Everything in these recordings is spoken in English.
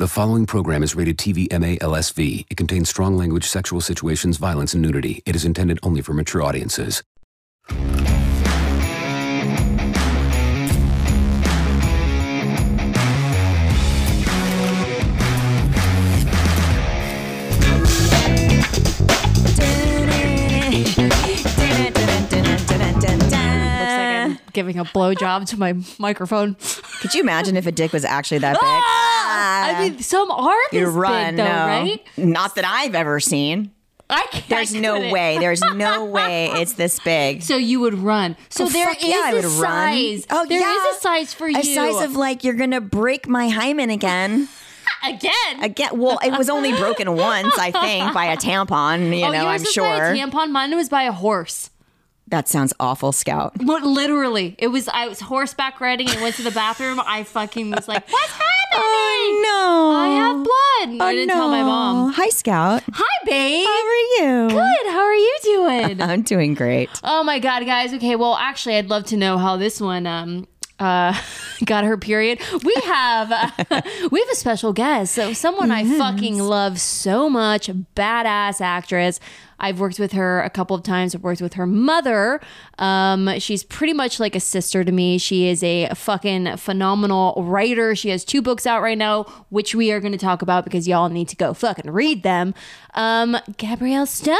The following program is rated TV MA LSV. It contains strong language, sexual situations, violence, and nudity. It is intended only for mature audiences. Looks like I'm giving a blowjob to my microphone. Could you imagine if a dick was actually that big? I mean, some are this you run, big, though, no. right? Not that I've ever seen. I can't. There's no couldn't. way. There's no way it's this big. So you would run. So Oh, there is yeah, I a would run. size. Oh, there is yeah. a size for you. A size of like you're gonna break my hymen again. again. Again. Well, it was only broken once, I think, by a tampon. You oh, know, I'm sure. a tampon. Mine was by a horse. That sounds awful, Scout. But literally, it was. I was horseback riding and went to the bathroom. I fucking was like, "What's happening? Oh no! I have blood." I Oh, didn't no. tell my mom. Hi, Scout. Hi, babe. How are you? Good. How are you doing? I'm doing great. Oh my god, guys. Okay, well, actually, I'd love to know how this one um uh got her period. We have uh, we have a special guest. So someone I fucking love so much, badass actress. I've worked with her a couple of times. I've worked with her mother. Um, she's pretty much like a sister to me. She is a fucking phenomenal writer. She has two books out right now, which we are going to talk about because y'all need to go fucking read them. Um, Gabrielle Stone.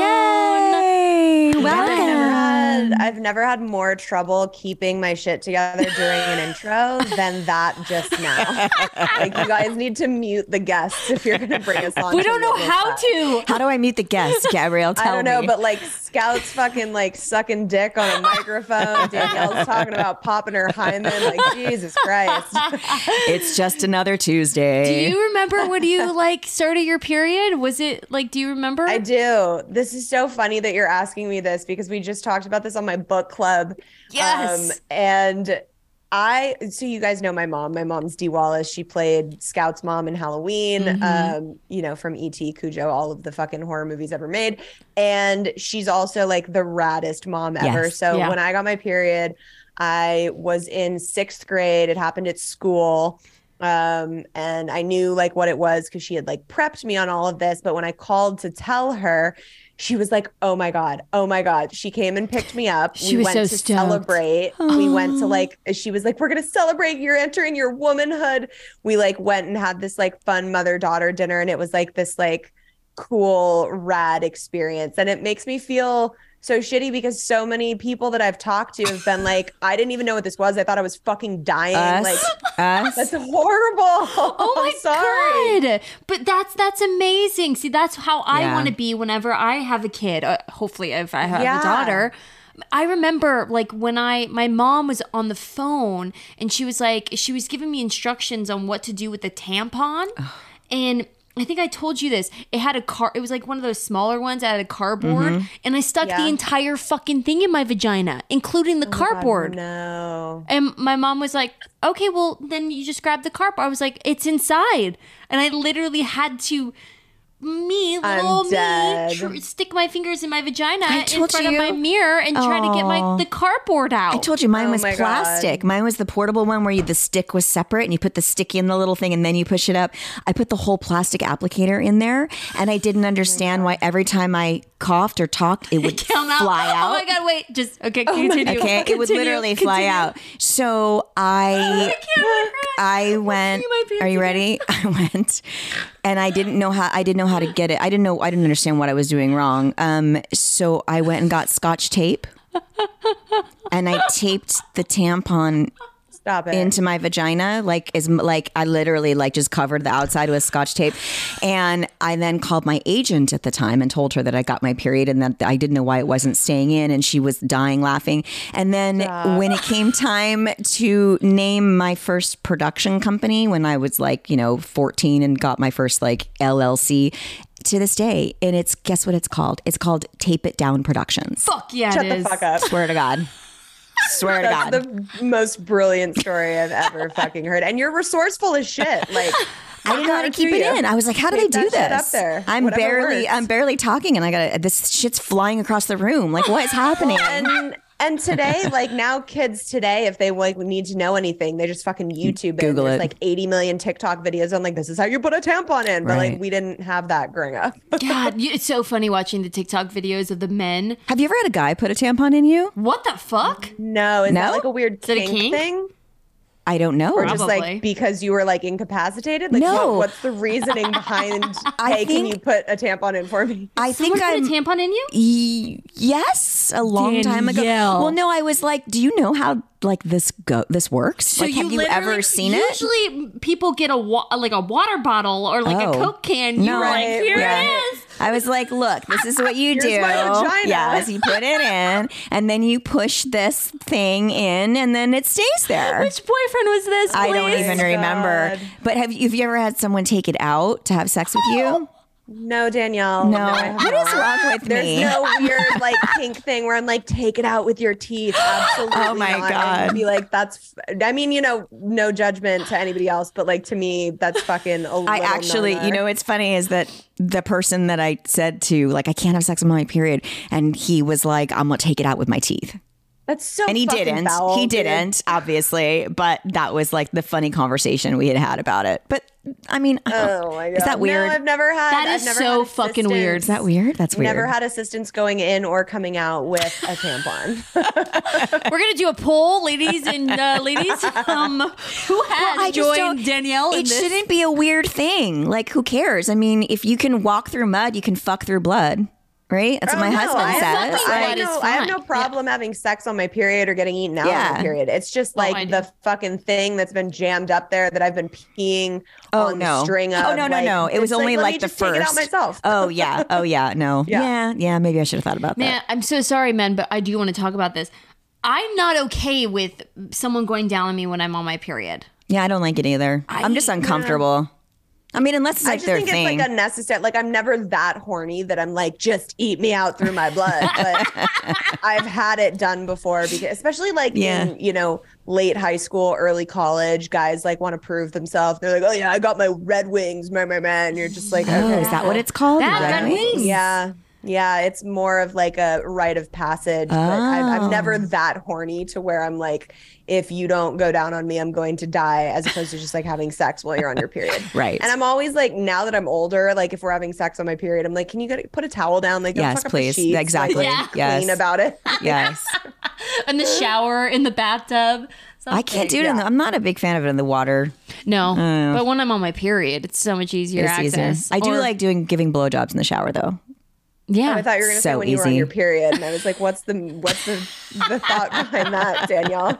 Yay! I've never Welcome. had I've never had more trouble keeping my shit together during an intro than that just now. like you guys need to mute the guests if you're gonna bring us on. We don't know how that. to. How do I mute the guest, Gabrielle? Tell I don't know, me. but like Scout's fucking like sucking dick on a microphone. Danielle's talking about popping her hymen. Like Jesus Christ. it's just another Tuesday. Do you remember when you like started your period? Was it like, do you remember? I do. This is so funny that you're asking me this because we just talked about this on my book club. Yes. Um, and I, so you guys know my mom. My mom's Dee Wallace. She played Scout's mom in Halloween, Mm-hmm. um, you know, from E.T., Cujo, all of the fucking horror movies ever made. And she's also like the raddest mom ever. Yes. So Yeah. when I got my period, I was in sixth grade. It happened at school um and i knew like what it was because she had like prepped me on all of this but when i called to tell her she was like oh my god oh my god. She came and picked me up. She we was went so to stoked. celebrate. We went to like she was like we're gonna celebrate you're entering your womanhood. We like went and had this like fun mother daughter dinner and it was like this like cool rad experience and it makes me feel so shitty because so many people that I've talked to have been like, I didn't even know what this was. I thought I was fucking dying. Us? Like Us? that's horrible. Oh my sorry. god! But that's that's amazing. See, that's how I Yeah. want to be whenever I have a kid. Uh, hopefully, if I have Yeah. a daughter. I remember like when I my mom was on the phone and she was like she was giving me instructions on what to do with the tampon, and I think I told you this. It had a car. It was like one of those smaller ones that had a cardboard, mm-hmm. and I stuck the entire fucking thing in my vagina, including the oh cardboard. No. And my mom was like, okay, well, then you just grab the cardboard. I was like, it's inside. And I literally had to, me, I'm little me, dead. tr- stick my fingers in my vagina I in told front of you. my mirror and try to get my the cardboard out. I told you mine Oh was my God. plastic. Mine was the portable one where you, the stick was separate and you put the stick in the little thing and then you push it up. I put the whole plastic applicator in there and I didn't oh understand why every time I coughed or talked, it would Come out. fly out. Oh my God, wait. Just, okay, continue. Okay, it would Continue, literally fly continue. out. So I, I went. my pants Are you ready? I went, and I didn't know how. I didn't know how to get it. I didn't know. I didn't understand what I was doing wrong. Um, so I went and got Scotch tape, and I taped the tampon Stop it. into my vagina like is like I literally like just covered the outside with scotch tape. And I then called my agent at the time and told her that I got my period and that I didn't know why it wasn't staying in and she was dying laughing. And then when it came time to name my first production company when I was like you know 14 and got my first like LLC to this day. And it's guess what it's called? It's called Tape It Down Productions. Fuck yeah, Shut it the is. fuck up. swear to god swear to god the most brilliant story I've ever fucking heard. And you're resourceful as shit. Like I didn't know how to keep it in. I was like, how do Keep they do this? up there. I'm barely, works. I'm barely talking, and I got this shit's flying across the room. Like, what is happening? and And today, like now, kids today, if they like need to know anything, they just fucking YouTube it. Google There's it. like 80 million TikTok videos on like this is how you put a tampon in. But Right. like we didn't have that growing up. God, you- it's so funny watching the TikTok videos of the men. Have you ever had a guy put a tampon in you? What the fuck? No, is No? that like a weird Is it a kink, kink? thing? I don't know. Or just Probably. like because you were like incapacitated? Like No. what, what's the reasoning behind I hey, can you put a tampon in for me? I Someone think put I'm. a tampon in you? Y- yes, a long time ago. Well, no, I was like, do you know how like this go this works? So like, have you ever seen it? Usually, people get a wa- like a water bottle or like a Oh. Coke can. You No. were like, here yeah. it is. I was like, look, this is what you Here's do. my vagina. Yes, you put it in, and then you push this thing in, and then it stays there. Which boyfriend was this? I don't please? even oh remember. God. But have you, have you ever had someone take it out to have sex with you? No, Danielle. No. I have What is not. wrong with There's me? There's no weird like kink thing where I'm like, take it out with your teeth. Absolutely. Oh, my not. God. I'd Be like, that's. f- I mean, you know, no judgment to anybody else, but like to me, that's fucking. A I actually, you know, what's funny is that the person that I said to, like, I can't have sex on my period, and he was like, I'm gonna take it out with my teeth. That's so. And he didn't. foul, he dude. didn't, obviously, but that was like the funny conversation we had had about it. But I mean, Oh my god. is that weird? No, I've never had. That I've never so had fucking weird. is that weird? That's weird. Never had assistants going in or coming out with a tampon. We're gonna do a poll, ladies and uh, ladies. Um, who has I joined don't- Danielle in It this? shouldn't be a weird thing. Like, who cares? I mean, if you can walk through mud, you can fuck through blood, right? That's what my Oh, no, husband I have, says. I, have no, I have no fine. problem having sex on my period or getting eaten out on my period. It's just Oh, like do. the fucking thing that's been jammed up there that I've been peeing Oh on no! the string oh, of. oh no no like, no! It was it's only let like, me the just take first. it out myself. Oh yeah! Oh yeah! No. Yeah. yeah. Yeah. Maybe I should have thought about Man, that. Man, I'm so sorry, men, but I do want to talk about this. I'm not okay with someone going down on me when I'm on my period. Yeah, I don't like it either. I, am just uncomfortable. I mean, unless it's I just their think thing. it's like unnecessary. Like I'm never that horny that I'm like, just eat me out through my blood. But I've had it done before because especially like Yeah. in, you know, late high school, early college, guys like want to prove themselves. They're like, Oh yeah, I got my red wings, man, man, man. You're just like, oh, okay. is that what it's called? That Red red wings? wings. Yeah. Yeah, it's more of like a rite of passage. But I, I'm ah. never Oh. that horny to where I'm like, if you don't go down on me, I'm going to die, as opposed to just like having sex while you're on your period. Right. And I'm always like, now that I'm older, like if we're having sex on my period, I'm like, can you get, put a towel down? Like, don't Yes, fuck please. sheets. Exactly. Like, Yeah. Yes. Clean about it. yes. In the shower, in the bathtub. I can't do it. In Yeah. the, I'm not a big fan of it in the water. No, oh. but when I'm on my period, it's so much easier It's easier. access. I do Or- like doing giving blowjobs in the shower though. Yeah, I thought you were gonna say So when you were on your period, and I was like, what's the what's the the thought behind that, Danielle?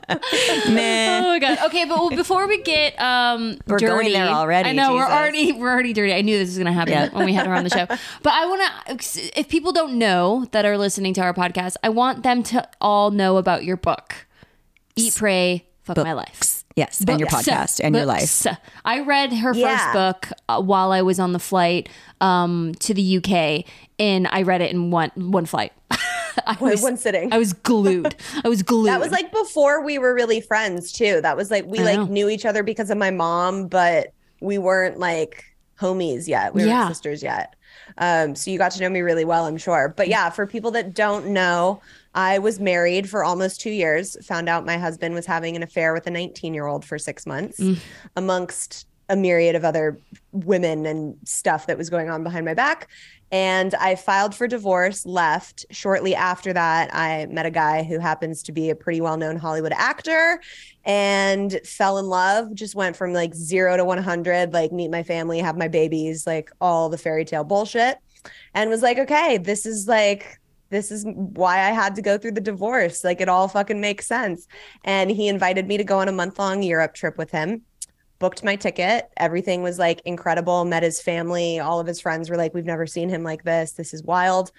Meh. Oh my god. Okay, but well, before we get um We're dirty, going there already, I know we're already we're already dirty. I knew this was gonna happen Yeah. when we had her on the show. But I want to, if people don't know that are listening to our podcast, I want them to all know about your book, Eat, Pray, Fuck My Life. Yes, and your podcast and your life. I read her Yeah. first book uh, while I was on the flight um, to the UK, and I read it in one one flight. I was, one sitting. I was glued. I was glued. That was like before we were really friends too. That was like we I like know. knew each other because of my mom, but we weren't like homies yet. We Yeah. weren't sisters yet. Um, so you got to know me really well, I'm sure. But yeah, for people that don't know, I was married for almost two years. Found out my husband was having an affair with a 19 year old for six months, mm. amongst a myriad of other women and stuff that was going on behind my back. And I filed for divorce, left. Shortly after that, I met a guy who happens to be a pretty well known Hollywood actor and fell in love. Just went from like zero to 100, like meet my family, have my babies, like all the fairy tale bullshit. And was like, okay, this is like, this is why I had to go through the divorce. Like it all fucking makes sense. And he invited me to go on a month long Europe trip with him booked my ticket. Everything was like incredible. Met his family. All of his friends were like, We've never seen him like this. This is wild.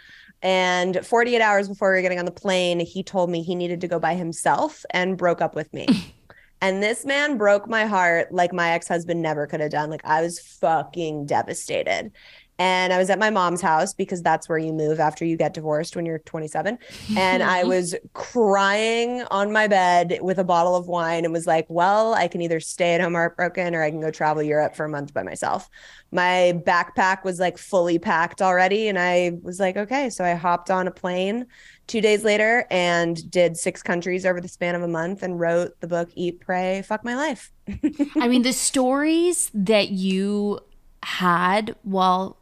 And 48 hours before we were getting on the plane, he told me he needed to go by himself and broke up with me. and this man broke my heart like my ex husband never could have done. Like I was fucking devastated. And I was at my mom's house because that's where you move after you get divorced when you're 27. And I was crying on my bed with a bottle of wine and was like, well, I can either stay at home heartbroken or I can go travel Europe for a month by myself. My backpack was like fully packed already. And I was like, okay. So I hopped on a plane two days later and did six countries over the span of a month and wrote the book Eat, Pray, Fuck My Life. I mean, the stories that you had while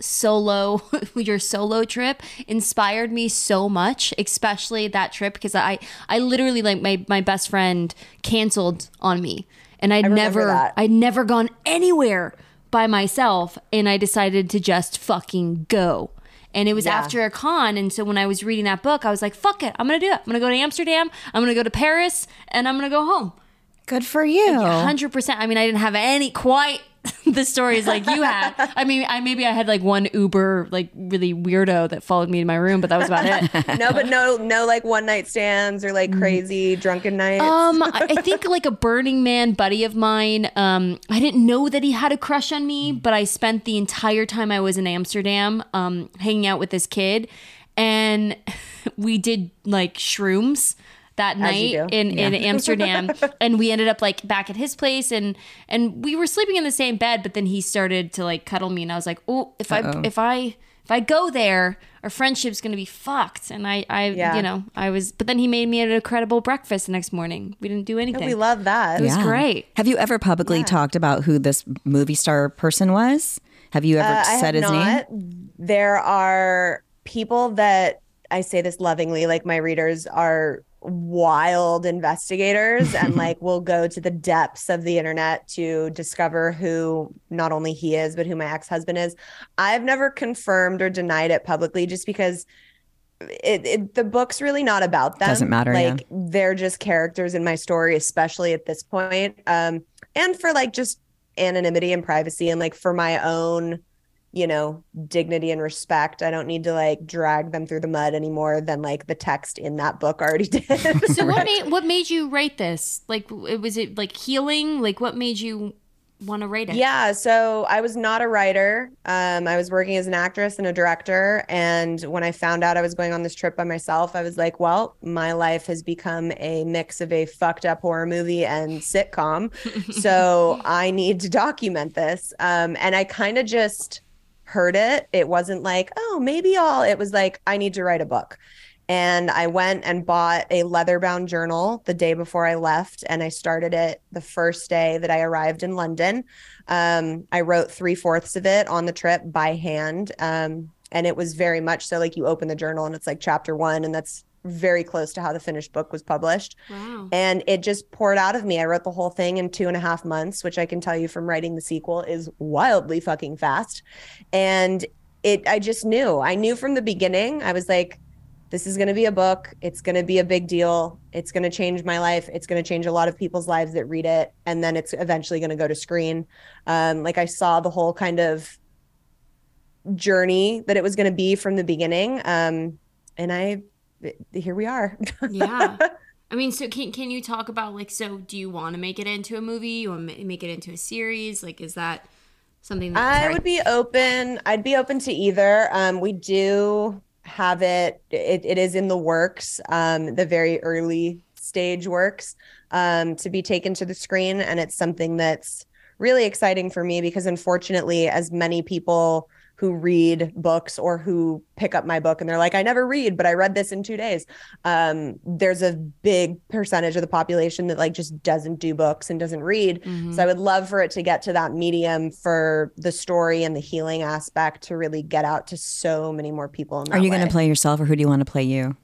solo your solo trip inspired me so much especially that trip because i i literally like my my best friend canceled on me and i'd never that. i'd never gone anywhere by myself and i decided to just fucking go and it was Yeah. after a con and so when i was reading that book i was like fuck it i'm gonna do it i'm gonna go to amsterdam i'm gonna go to paris and i'm gonna go home Good for you. hundred percent. I mean, I didn't have any quite the stories like you had. I mean, I maybe I had like one Uber like really weirdo that followed me to my room, but that was about it. no, but no, no like one night stands or like crazy drunken nights. Um, I, I think like a Burning Man buddy of mine. Um, I didn't know that he had a crush on me, but I spent the entire time I was in Amsterdam, um, hanging out with this kid, and we did like shrooms that As night you do. in, in Amsterdam and we ended up like back at his place and and we were sleeping in the same bed but then he started to like cuddle me and I was like oh if I if I if I go there our friendship's gonna be fucked and I I Yeah. you know I was but then he made me an incredible breakfast the next morning we didn't do anything we love that. it was great Have you ever publicly talked about who this movie star person was? Have you ever Uh, I said have his not. name? There are people that I say this lovingly, like my readers are wild investigators and like will go to the depths of the internet to discover who not only he is, but who my ex-husband is. I've never confirmed or denied it publicly just because it, it the book's really not about them. Doesn't matter, yeah. Like they're just characters in my story, especially at this point. Um, and for like just anonymity and privacy and like for my own you know dignity and respect. I don't need to like drag them through the mud anymore than like the text in that book already did. So what made what made you write this? Like was it like healing? Like what made you want to write it? Yeah so i was not a writer. Um, i was working as an actress and a director and when i found out i was going on this trip by myself i was like well my life has become a mix of a fucked up horror movie and sitcom so i need to document this. Um, and i kind of just heard it it wasn't like oh maybe i'll it was like i need to write a book and I went and bought a leather bound journal the day before I left. And I started it the first day that I arrived in London. Um, I wrote three fourths of it on the trip by hand. Um, and it was very much so like you open the journal and it's like chapter one, and that's very close to how the finished book was published. wow And it just poured out of me. I wrote the whole thing in two and a half months, which I can tell you from writing the sequel is wildly fucking fast. And it, I just knew, I knew from the beginning, I was like, this is going to be a book. It's going to be a big deal. It's going to change my life. It's going to change a lot of people's lives that read it. And then it's eventually going to go to screen. Um, like I saw the whole kind of journey that it was going to be from the beginning. Um, and I, here we are. yeah i mean so can, can you talk about like so do you want to make it into a movie or make it into a series like is that something that I sorry. would be open. I'd be open to either. Um, we do have it, it. It is in the works. Um, the very early stage works um, to be taken to the screen, and it's something that's really exciting for me because, unfortunately, as many people who read books or who pick up my book and they're like, I never read, but I read this in two days. Um, there's a big percentage of the population that like just doesn't do books and doesn't read. Mm-hmm. So I would love for it to get to that medium for the story and the healing aspect to really get out to so many more people. In that Are you going to play yourself or who do you want to play you?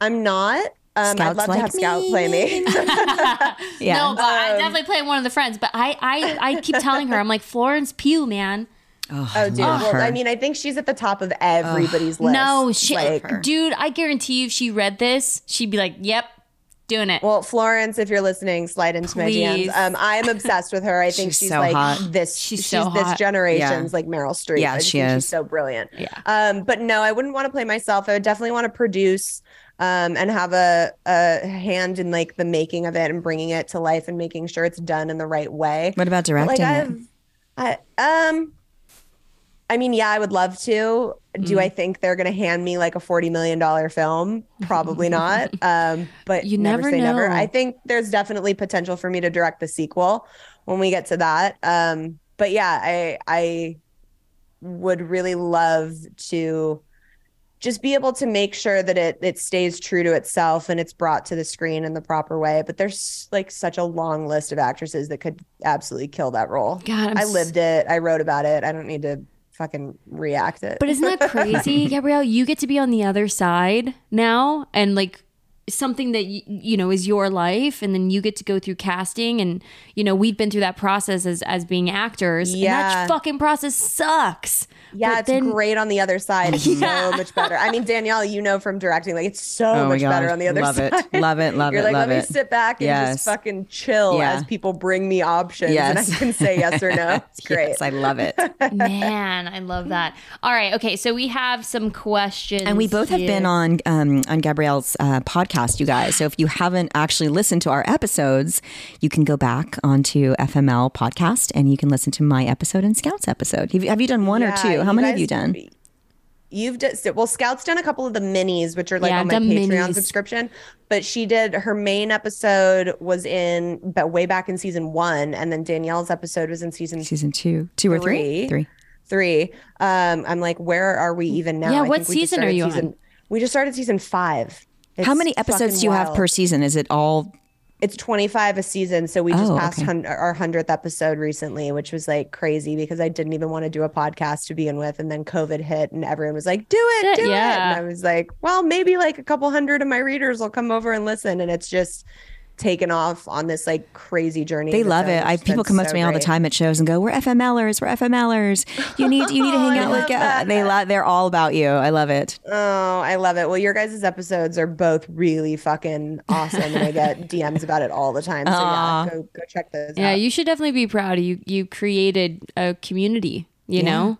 I'm not. Um, I'd Scouts love like to have Scout play me. Yeah. No, but I definitely play one of the friends. But I, I, I keep telling her, I'm like Florence Pugh, man. Oh, dude. Well, her. I mean, I think she's at the top of everybody's list. No, she, Like, dude, I guarantee you, if she read this, she'd be like, "Yep, doing it." well, Florence, if you're listening, slide into my Please. DMs. Um, I am obsessed with her. I think She's she's, so like hot. this. She's She's, so this hot. generation's like Meryl Streep. Yeah, I she think is. She's so brilliant. Yeah. Um, but no, I wouldn't want to play myself. I would definitely want to produce um, and have a, a hand in like the making of it and bringing it to life and making sure it's done in the right way. What about But, like directing? I've, I um, I mean, yeah, I would love to. Do Mm. I think they're going to hand me like a $40 million film? Probably not. Um, but You never, never say never. I think there's definitely potential for me to direct the sequel when we get to that. Um, but yeah, I, I would really love to just be able to make sure that it it stays true to itself and it's brought to the screen in the proper way. But there's like such a long list of actresses that could absolutely kill that role. God, I'm I lived it. I wrote about it. I don't need to fucking react it. But isn't that crazy, Gabrielle? You get to be on the other side now and like something that y- you know is your life and then you get to go through casting and you know we've been through that process as as being actors and Yeah. that fucking process sucks yeah, But it's then- great on the other side. It's so much better. I mean, Danielle, you know from directing, like it's so Oh my much better on the other side. Love side. it. Love it. Love You're it. like, love let it. me sit back and Yes. just fucking chill Yeah. as people bring me options, and I can say yes or no. It's great. Yes, I love it. man i love that all right okay so we have some questions And we both have been on um, on Gabrielle's uh, podcast, you guys. So if you haven't actually listened to our episodes, you can go back onto FML podcast and you can listen to my episode and Scouts episode. Have you, have you done one or two? How many have you done? You've done well. Scout's done a couple of the minis, which are like Yeah, on my Patreon minis. subscription. But she did her main episode was in, but way back in season one, and then Danielle's episode was in season Season two, two or three, Three. three. three. Um, I'm like, where are we even now? Yeah, I what think season are started you on? We just started season five. How many episodes do you have per season? Is it all? It's 25 a season. So we just Oh, passed okay. hun- our 100th episode recently, which was like crazy because I didn't even want to do a podcast to begin with. And then COVID hit and everyone was like, do it, do it. Yeah. And I was like, well, maybe like a couple hundred of my readers will come over and listen. And it's just taken off on this like crazy journey. They love it. I people come up so to me all the time at shows and go, "We're FMLers. We're FMLers. You need you need to oh, hang Oh, out with." love Ga-" They love. They're all about you. I love it. Oh, I love it. Well, your guys' episodes are both really fucking awesome, and I get DMs about it all the time. So Aw. yeah, go go check those yeah out. you should definitely be proud you you created a community you know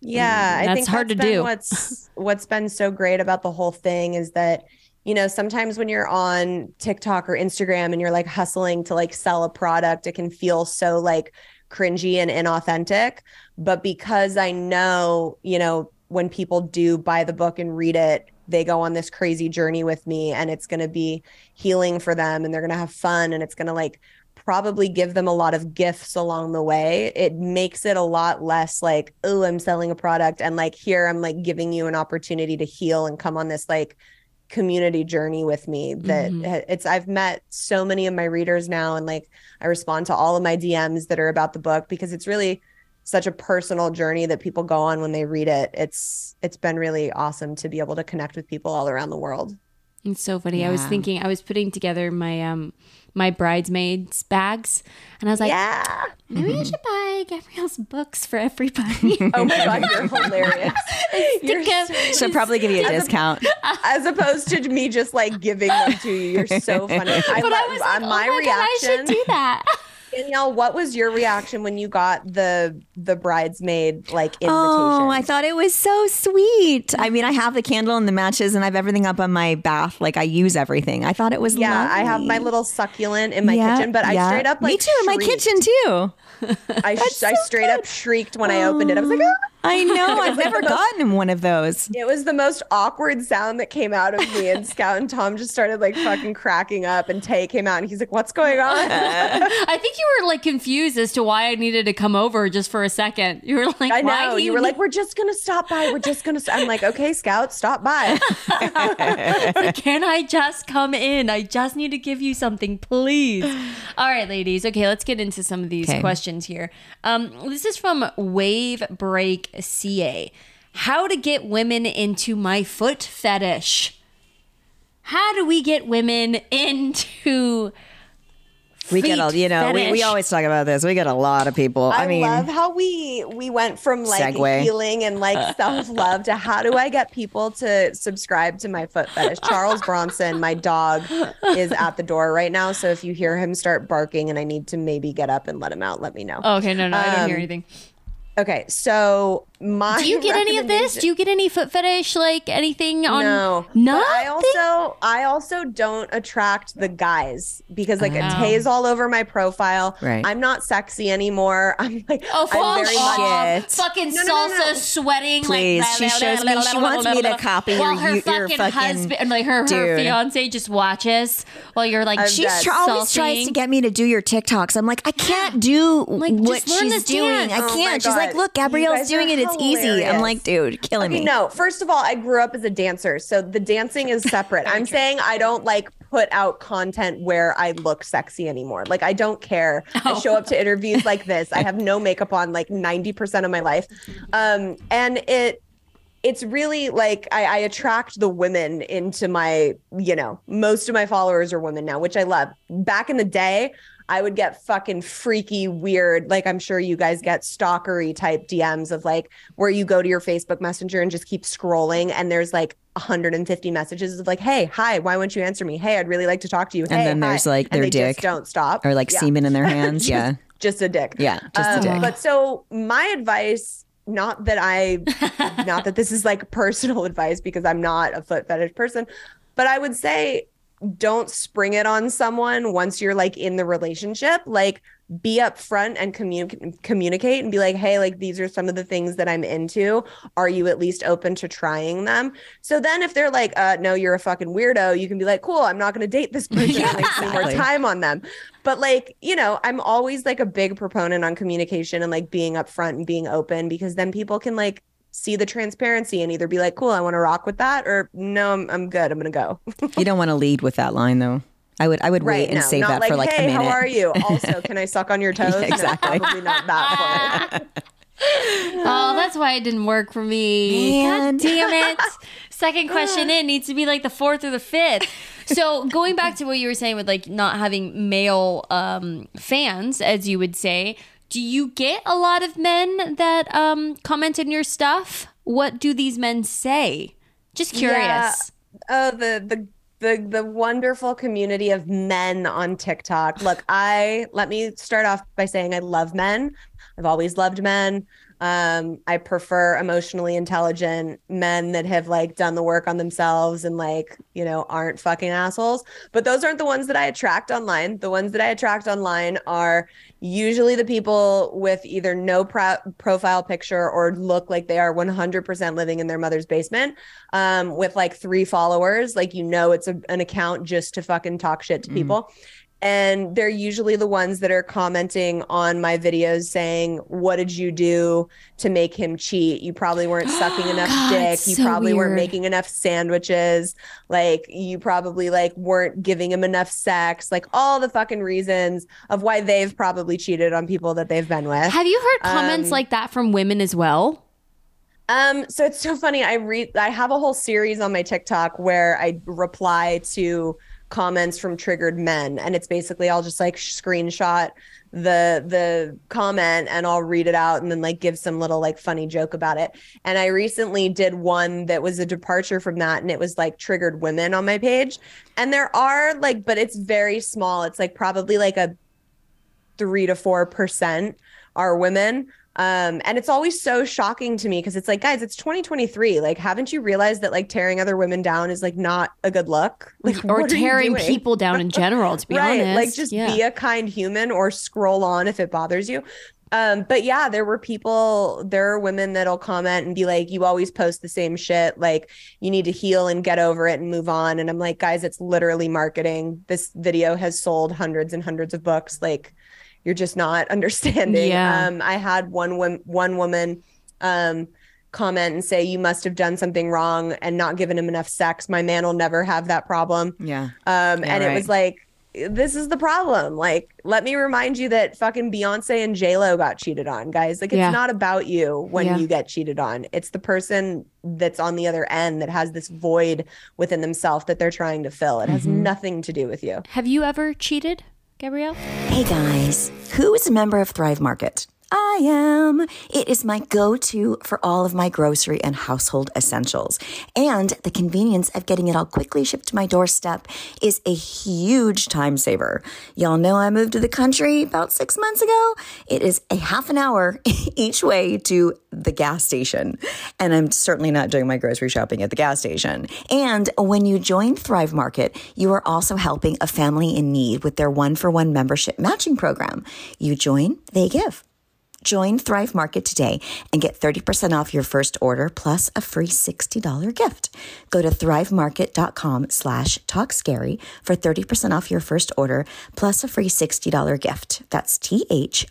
Yeah, I That's think hard to that's been do. What's what's been so great about the whole thing is that you know sometimes when you're on TikTok or Instagram and you're like hustling to like sell a product, it can feel so like cringy and inauthentic. But because I know, you know, when people do buy the book and read it, they go on this crazy journey with me, and it's going to be healing for them, and they're going to have fun, and it's going to like probably give them a lot of gifts along the way. It makes it a lot less like, oh, I'm selling a product and like here I'm like giving you an opportunity to heal and come on this like community journey with me that Mhm. it's I've met so many of my readers now and like I respond to all of my DMs that are about the book because it's really such a personal journey that people go on when they read it. It's it's been really awesome to be able to connect with people all around the world. It's so funny. I was thinking, I was putting together my um my bridesmaids bags, and I was like, yeah. maybe I should buy Gabrielle's books for everybody. Oh my god, you're hilarious. You're Stick 'em- She'll probably give you a discount. as opposed to me just like giving them to you. You're so funny. I, but lo- I was like, uh, oh my, my god, I should do that. Danielle. What was your reaction when you got the the bridesmaid like invitation? Oh, I thought it was so sweet. I mean, I have the candle and the matches, and I have everything up on my bath. Like I use everything. I thought it was yeah, I have my little succulent in my Yeah, kitchen, but I yeah. straight up like me too in my kitchen too. I, sh- I straight up shrieked when I opened it. I was like, "Ah!" I know. I've never gotten one of those. it was the most awkward sound that came out of me. And Scout and Tom just started like fucking cracking up. And Tay came out and he's like, "What's going on?" I think you were like confused as to why I needed to come over just for a second. You were like, I know. do You were need- like, "We're just gonna stop by. We're just gonna." St-. I'm like, "Okay, Scout, stop by." Can I just come in? I just need to give you something, please. All right, ladies. Okay, let's get into some of these Okay. questions here. Um, this is from Wave Break CA. How to get women into my foot fetish? How do we get women into? We get a, feet you know, we, we always talk about this. We get a lot of people. I, I, mean, love how we we went from like Segue. healing and like self love to how do I get people to subscribe to my foot fetish? Charles Bronson, my dog, is at the door right now. So if you hear him start barking and I need to maybe get up and let him out, let me know. Okay, no, no, I don't hear Um, anything. Okay, so my Do you get any of this? Do you get any foot fetish, like anything on? no, no. I also I also don't attract the guys because like Oh. Tay's all over my profile. Right. I'm not sexy anymore. I'm like Oh, I'm very much Shit. Fucking No, no, no, salsa sweating. Please, like, she shows me- she wants me to copy your- while her your fucking, fucking- husband, like her, her fiance, just watches while you're like, I'm She's tr- always tries to get me to do your TikToks. I'm like, I can't do Like, what she's doing. I Oh can't. She's like, look, Gabrielle's doing it. It's easy. I'm like, dude, killing Okay, me. no. First of all, I grew up as a dancer, so the dancing is separate. I'm saying I don't like put out content where I look sexy anymore. Like I don't care. I Oh. show up to interviews like this. I have no makeup on like 90% of my life. Um and it it's really like I, I attract the women into my, you know, most of my followers are women now, which I love. Back in the day, I would get fucking freaky, weird, like I'm sure you guys get stalkery type DMs of like where you go to your Facebook Messenger and just keep scrolling, and there's like 150 messages of like, "Hey, hi, why won't you answer me? Hey, I'd really like to talk to you." And hey, then hi." there's, like, and their they dick. just don't stop, Or like Yeah. semen in their hands. Just- yeah. just a dick. Yeah. Just Um, a dick. But so my advice, not that I, not that this is like personal advice because I'm not a foot fetish person, but I would say don't spring it on someone once you're like in the relationship. Like be upfront and communicate communicate and be like, hey, like these are some of the things that I'm into. Are you at least open to trying them? So then if they're like, uh, no, you're a fucking weirdo, you can be like, cool, I'm not gonna date this person Yeah, like spend more time on them. But like, you know, I'm always like a big proponent on communication and like being upfront and being open because then people can like see the transparency and either be like, cool, I want to rock with that, or no, I'm, I'm good. I'm gonna go. you don't want to lead with that line though. I would I would wait right. and No, save that like, for like hey, a minute. how are you? Also, can I suck on your toes? No, exactly. probably not that far. Oh, that's why it didn't work for me. Man. God damn it. Second question in needs to be like the fourth or the fifth. So going back to what you were saying with like not having male um, fans, as you would say, do you get a lot of men that um, comment in your stuff? What do these men say? Just curious. Yeah. Oh, the the the the wonderful community of men on TikTok. Look, I let me start off by saying I love men. I've always loved men. Um, I prefer emotionally intelligent men that have like done the work on themselves and like, you know, aren't fucking assholes. But those aren't the ones that I attract online. The ones that I attract online are usually the people with either no pro- profile picture or look like they are 100% living in their mother's basement um, with like three followers. Like, you know, it's a, an account just to fucking talk shit to people. And they're usually the ones that are commenting on my videos saying, What did you do to make him cheat? You probably weren't sucking enough God, dick. You so probably weren't making enough sandwiches. Like, you probably like weren't giving him enough sex. Like, all the fucking reasons of why they've probably cheated on people that they've been with. Have you heard comments Um, like that from women as well? Um, so it's so funny. I read I have a whole series on my TikTok where I reply to comments from triggered men and it's basically I'll just like screenshot the the comment and I'll read it out and then like give some little like funny joke about it. And I recently did one that was a departure from that and it was like triggered women on my page. And there are like but it's very small. It's like probably like a 3 to 4% are women. Um, and it's always so shocking to me because it's like, guys, it's 2023. Like, haven't you realized that like tearing other women down is like not a good look? Like, or what are you tearing people down in general, to be right. honest. Like, just Yeah. be a kind human or scroll on if it bothers you. Um, but yeah, there were people, there are women that'll comment and be like, you always post the same shit. Like, you need to heal and get over it and move on. And I'm like, guys, it's literally marketing. This video has sold hundreds and hundreds of books. Like, you're just not understanding. Yeah. Um, I had one wom- one woman um comment and say, You must have done something wrong and not given him enough sex. My man will never have that problem. Yeah. Um, Yeah, and it was like, this is the problem. Like, let me remind you that fucking Beyonce and J Lo got cheated on, guys. Like, it's Yeah. not about you when Yeah. you get cheated on. It's the person that's on the other end that has this void within themselves that they're trying to fill. It has Mm-hmm. nothing to do with you. Have you ever cheated, Gabrielle? Hey guys, who is a member of Thrive Market? I am. It is my go to for all of my grocery and household essentials. And the convenience of getting it all quickly shipped to my doorstep is a huge time saver. Y'all know I moved to the country about six months ago. It is a half an hour each way to the gas station. And I'm certainly not doing my grocery shopping at the gas station. And when you join Thrive Market, you are also helping a family in need with their one for one membership matching program. You join, they give. Join Thrive Market today and get 30% off your first order plus a free $60 gift. Go to thrivemarket.com slash talkscary for 30% off your first order plus a free $60 gift. That's T-H-R-I-V-E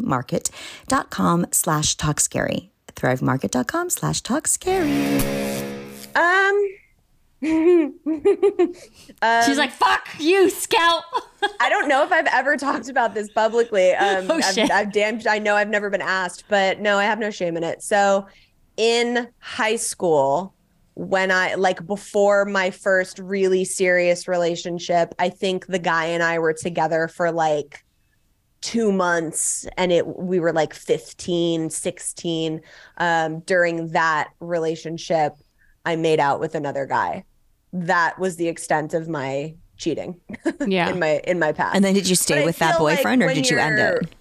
market.com slash talkscary. thrivemarket.com slash talkscary. Um, She's like, "Fuck you, Scout." I don't know if I've ever talked about this publicly. Um, Oh, I've, shit. I've damned, I know I've never been asked, but no, I have no shame in it. So, in high school, when I like before my first really serious relationship, I think the guy and I were together for like two months and it we were like 15 16 um during that relationship i made out with another guy that was the extent of my cheating Yeah. in my in my past And then did you But stay I with that feel like boyfriend or did you end you're- it?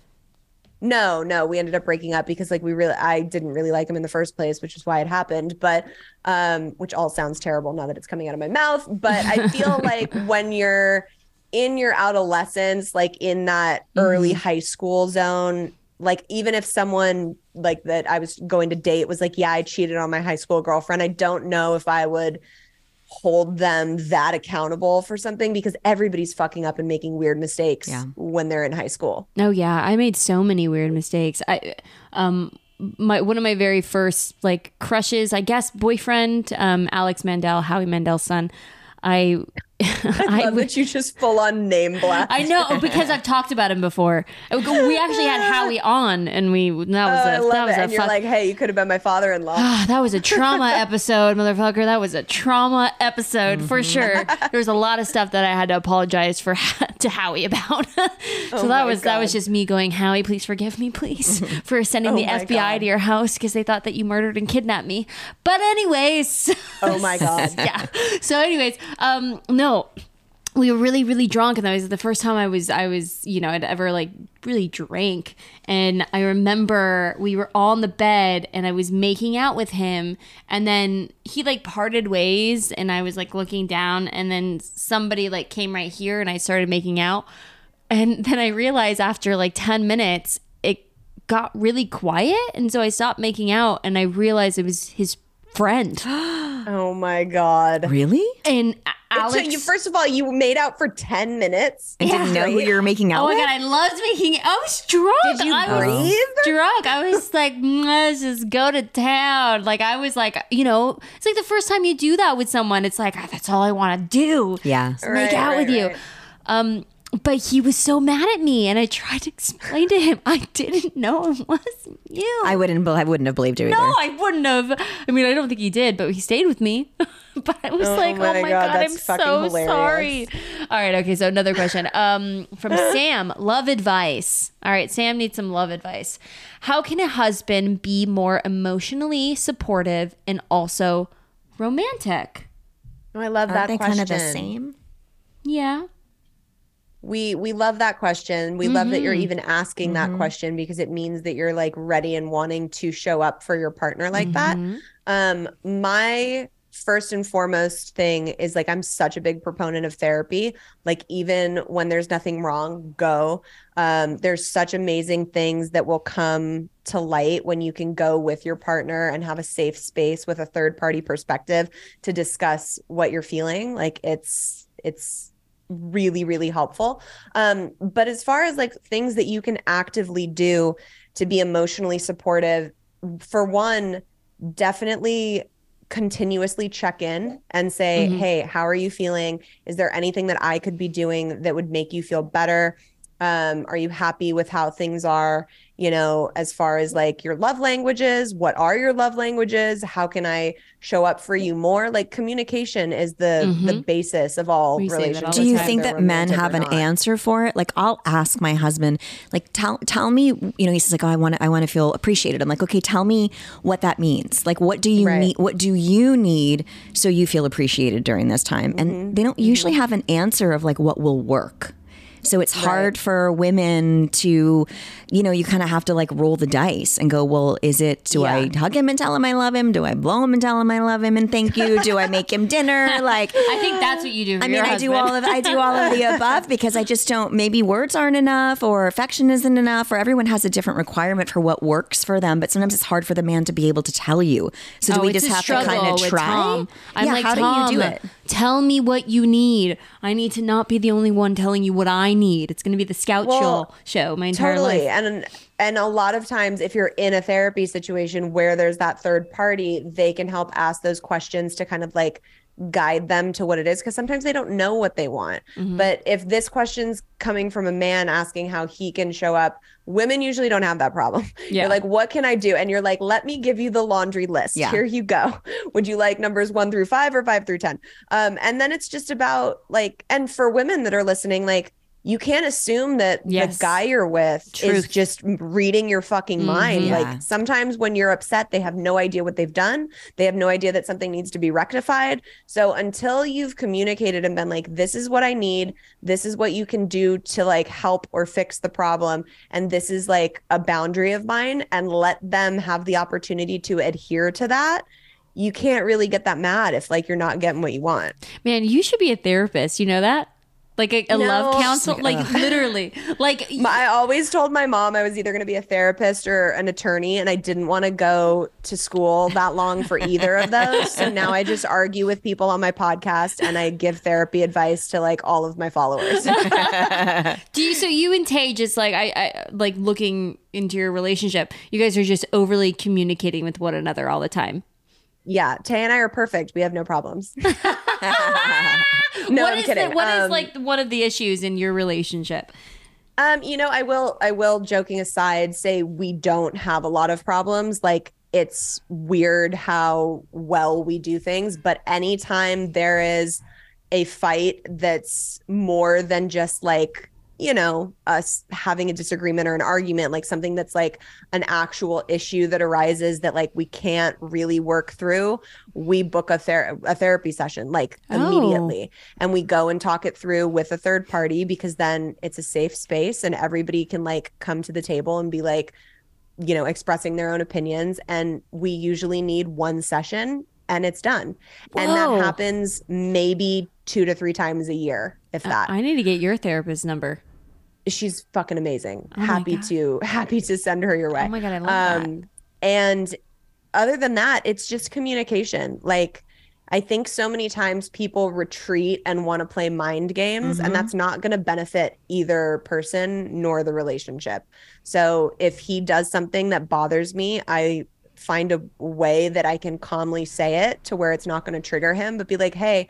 No, no, we ended up breaking up because like we really I didn't really like him in the first place, which is why it happened. But um, which all sounds terrible now that it's coming out of my mouth. But I feel like when you're in your adolescence, like in that early Mm-hmm. high school zone, like even if someone like that I was going to date was like, yeah, I cheated on my high school girlfriend, I don't know if I would hold them that accountable for something because everybody's fucking up and making weird mistakes Yeah. when they're in high school. Oh yeah, I made so many weird mistakes. I um my one of my very first like crushes, I guess boyfriend, um Alex Mandel, Howie Mandel's son. I I I love that you just full on name blast. I know because I've talked about him before. We actually had Howie on, and we that was Oh, I a love that was it. a And you're like, hey, you could have been my father-in-law. Ah, that was a trauma episode, motherfucker. That was a trauma episode for Mm-hmm. sure. There was a lot of stuff that I had to apologize for to Howie about. so Oh that was that was just me going, Howie, please forgive me, please, for sending Oh the FBI God. to your house because they thought that you murdered and kidnapped me. But anyways, oh my god. yeah. So, anyways, um, no, we were really, really drunk, and that was the first time I was, I was, you know, I'd ever like really drank. And I remember we were all in the bed, and I was making out with him, and then he like parted ways, and I was like looking down, and then somebody like came right here, and I started making out, and then I realized after like ten minutes, it got really quiet, and so I stopped making out, and I realized it was his friend. Oh my god. Really? And It Alex, took you first of all, you made out for 10 minutes. And didn't know who you were making out Oh my with? god, I loved making. I was drunk. Did you I was breathe? drunk. I was like, "Mm, let's just go to town. Like I was like, you know, it's like the first time you do that with someone. It's like "Ah, that's all I want to do. Yeah. Is Right, make out right, with you. Um, but he was so mad at me, and I tried to explain to him I didn't know it was you. I wouldn't. I wouldn't have believed you either. no, I wouldn't have. I mean, I don't think he did, but he stayed with me. but I was Oh like, my oh my God, god, I'm fucking so hilarious. sorry. All right, okay. So another question um, from Sam. Love advice. All right, Sam needs some love advice. How can a husband be more emotionally supportive and also romantic? Oh, I love Aren't that they question. kind of the same? Yeah. We we love that question. We love that you're Mm-hmm. even asking that question because it means that you're like ready and wanting to show up for your partner like Mm-hmm. that. Um my first and foremost thing is like I'm such a big proponent of therapy. Like even when there's nothing wrong, go. Um there's such amazing things that will come to light when you can go with your partner and have a safe space with a third party perspective to discuss what you're feeling. Like it's it's really really helpful. Um but as far as like things that you can actively do to be emotionally supportive for one definitely continuously check in and say Mhm. hey how are you feeling? Is there anything that i could be doing that would make you feel better Um, are you happy with how things are? You know, as far as like your love languages, what are your love languages? How can I show up for you more? Like communication is the the Mhm. basis of all We say that all relationships. Do you time. think that men have an answer for it? Like I'll ask my husband, like tell tell me, you know, he says like, oh, I want to I want to feel appreciated. I'm like, okay, tell me what that means. Like, what do you Right. need? What do you need so you feel appreciated during this time? Mm-hmm. And they don't usually have an answer of like what will work. So it's hard for women to, you know, you kind of have to like roll the dice and go, well, is it, do I hug him and tell him I love him? Do I blow him and tell him I love him and thank you? Do I make him dinner? Like, I think that's what you do. I mean, I do all of I do all of the above because I just don't. Maybe words aren't enough, or affection isn't enough, or everyone has a different requirement for what works for them. But sometimes it's hard for the man to be able to tell you. So do Oh, we just have to kind of try? Tom. I'm yeah, like, how Tom, do you do it? Tell me what you need. I need to not be the only one telling you what I need. It's going to be the scout Well, show show my entire totally life. and and a lot of times if you're in a therapy situation where there's that third party they can help ask those questions to kind of like guide them to what it is because sometimes they don't know what they want Mm-hmm. but if this question's coming from a man asking how he can show up women usually don't have that problem. Yeah. you're like what can i do? And you're like let me give you the laundry list. Yeah. here you go. Would you like numbers one through five or five through ten? Um and then it's just about like and for women that are listening like you can't assume that Yes. the guy you're with Truth. is just reading your fucking mind. Mhm. Yeah. Like sometimes when you're upset, they have no idea what they've done. They have no idea that something needs to be rectified. So until you've communicated and been like, this is what I need, this is what you can do to like help or fix the problem, and this is like a boundary of mine, and let them have the opportunity to adhere to that. You can't really get that mad if like you're not getting what you want. Man, you should be a therapist. You know that? Like a, a love No. counsel, like literally, like I always told my mom I was either going to be a therapist or an attorney, and I didn't want to go to school that long for either of those. So now I just argue with people on my podcast and I give therapy advice to like all of my followers. Do you? So you and Tay just like I, I like looking into your relationship. You guys are just overly communicating with one another all the time. yeah, Tay and I are perfect. We have no problems. no, What I'm is kidding. The, what is Um, like one of the issues in your relationship? Um, you know, I will I will joking aside say we don't have a lot of problems. Like it's weird how well we do things, but anytime there is a fight that's more than just like, you know, us having a disagreement or an argument, like something that's like an actual issue that arises that like we can't really work through, we book a ther- a therapy session like Oh. immediately. And we go and talk it through with a third party because then it's a safe space and everybody can like come to the table and be like you know expressing their own opinions. And we usually need one session and it's done. And that happens maybe two to three times a year if that I need to get your therapist number. she's fucking amazing Oh happy to happy to send her your way Oh my god, I love that. um and other than that it's just communication like i think so many times people retreat and want to play mind games Mm-hmm. and that's not going to benefit either person nor the relationship so if he does something that bothers me i find a way that i can calmly say it to where it's not going to trigger him but be like hey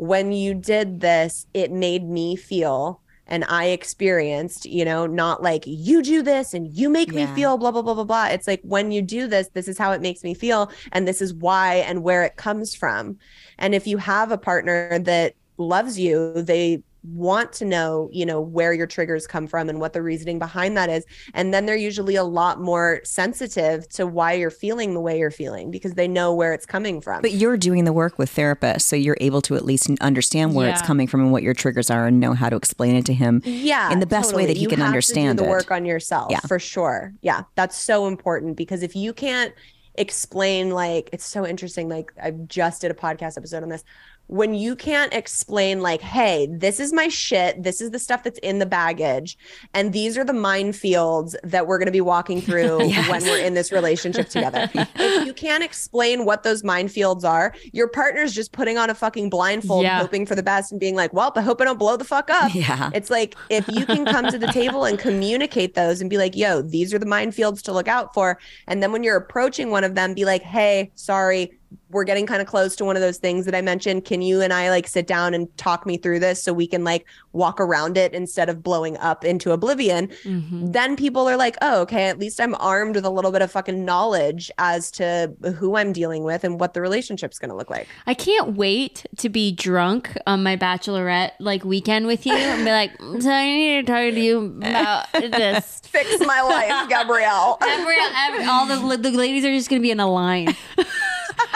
when you did this it made me feel and I experienced, you know, not like you do this and you make Yeah. me feel blah, blah, blah, blah, blah. It's like when you do this, this is how it makes me feel. And this is why and where it comes from. And if you have a partner that loves you, they want to know, you know, where your triggers come from and what the reasoning behind that is. And then they're usually a lot more sensitive to why you're feeling the way you're feeling because they know where it's coming from. But you're doing the work with therapists, so you're able to at least understand where it's coming from and what your triggers are, and know how to explain it to him. yeah in the best way that he You can have understand to do the it. work on yourself Yeah. for sure yeah that's so important because if you can't explain like it's so interesting like i just did a podcast episode on this when you can't explain like hey this is my shit this is the stuff that's in the baggage and these are the minefields that we're going to be walking through when we're in this relationship together if you can't explain what those minefields are your partner's just putting on a fucking blindfold Yeah. hoping for the best and being like well i hope i don't blow the fuck up Yeah. it's like if you can come to the table and communicate those and be like, yo, these are the minefields to look out for. And then when you're approaching one of them, be like, hey, sorry, we're getting kind of close to one of those things that I mentioned. Can you and I like sit down and talk me through this so we can like walk around it instead of blowing up into oblivion? Mhm. Then people are like, oh, okay, at least I'm armed with a little bit of fucking knowledge as to who I'm dealing with and what the relationship's going to look like. I can't wait to be drunk on my bachelorette like weekend with you and be like, so I need to talk to you about this. Fix my life, Gabrielle. Gabrielle, every, all the, the ladies are just gonna be in a line.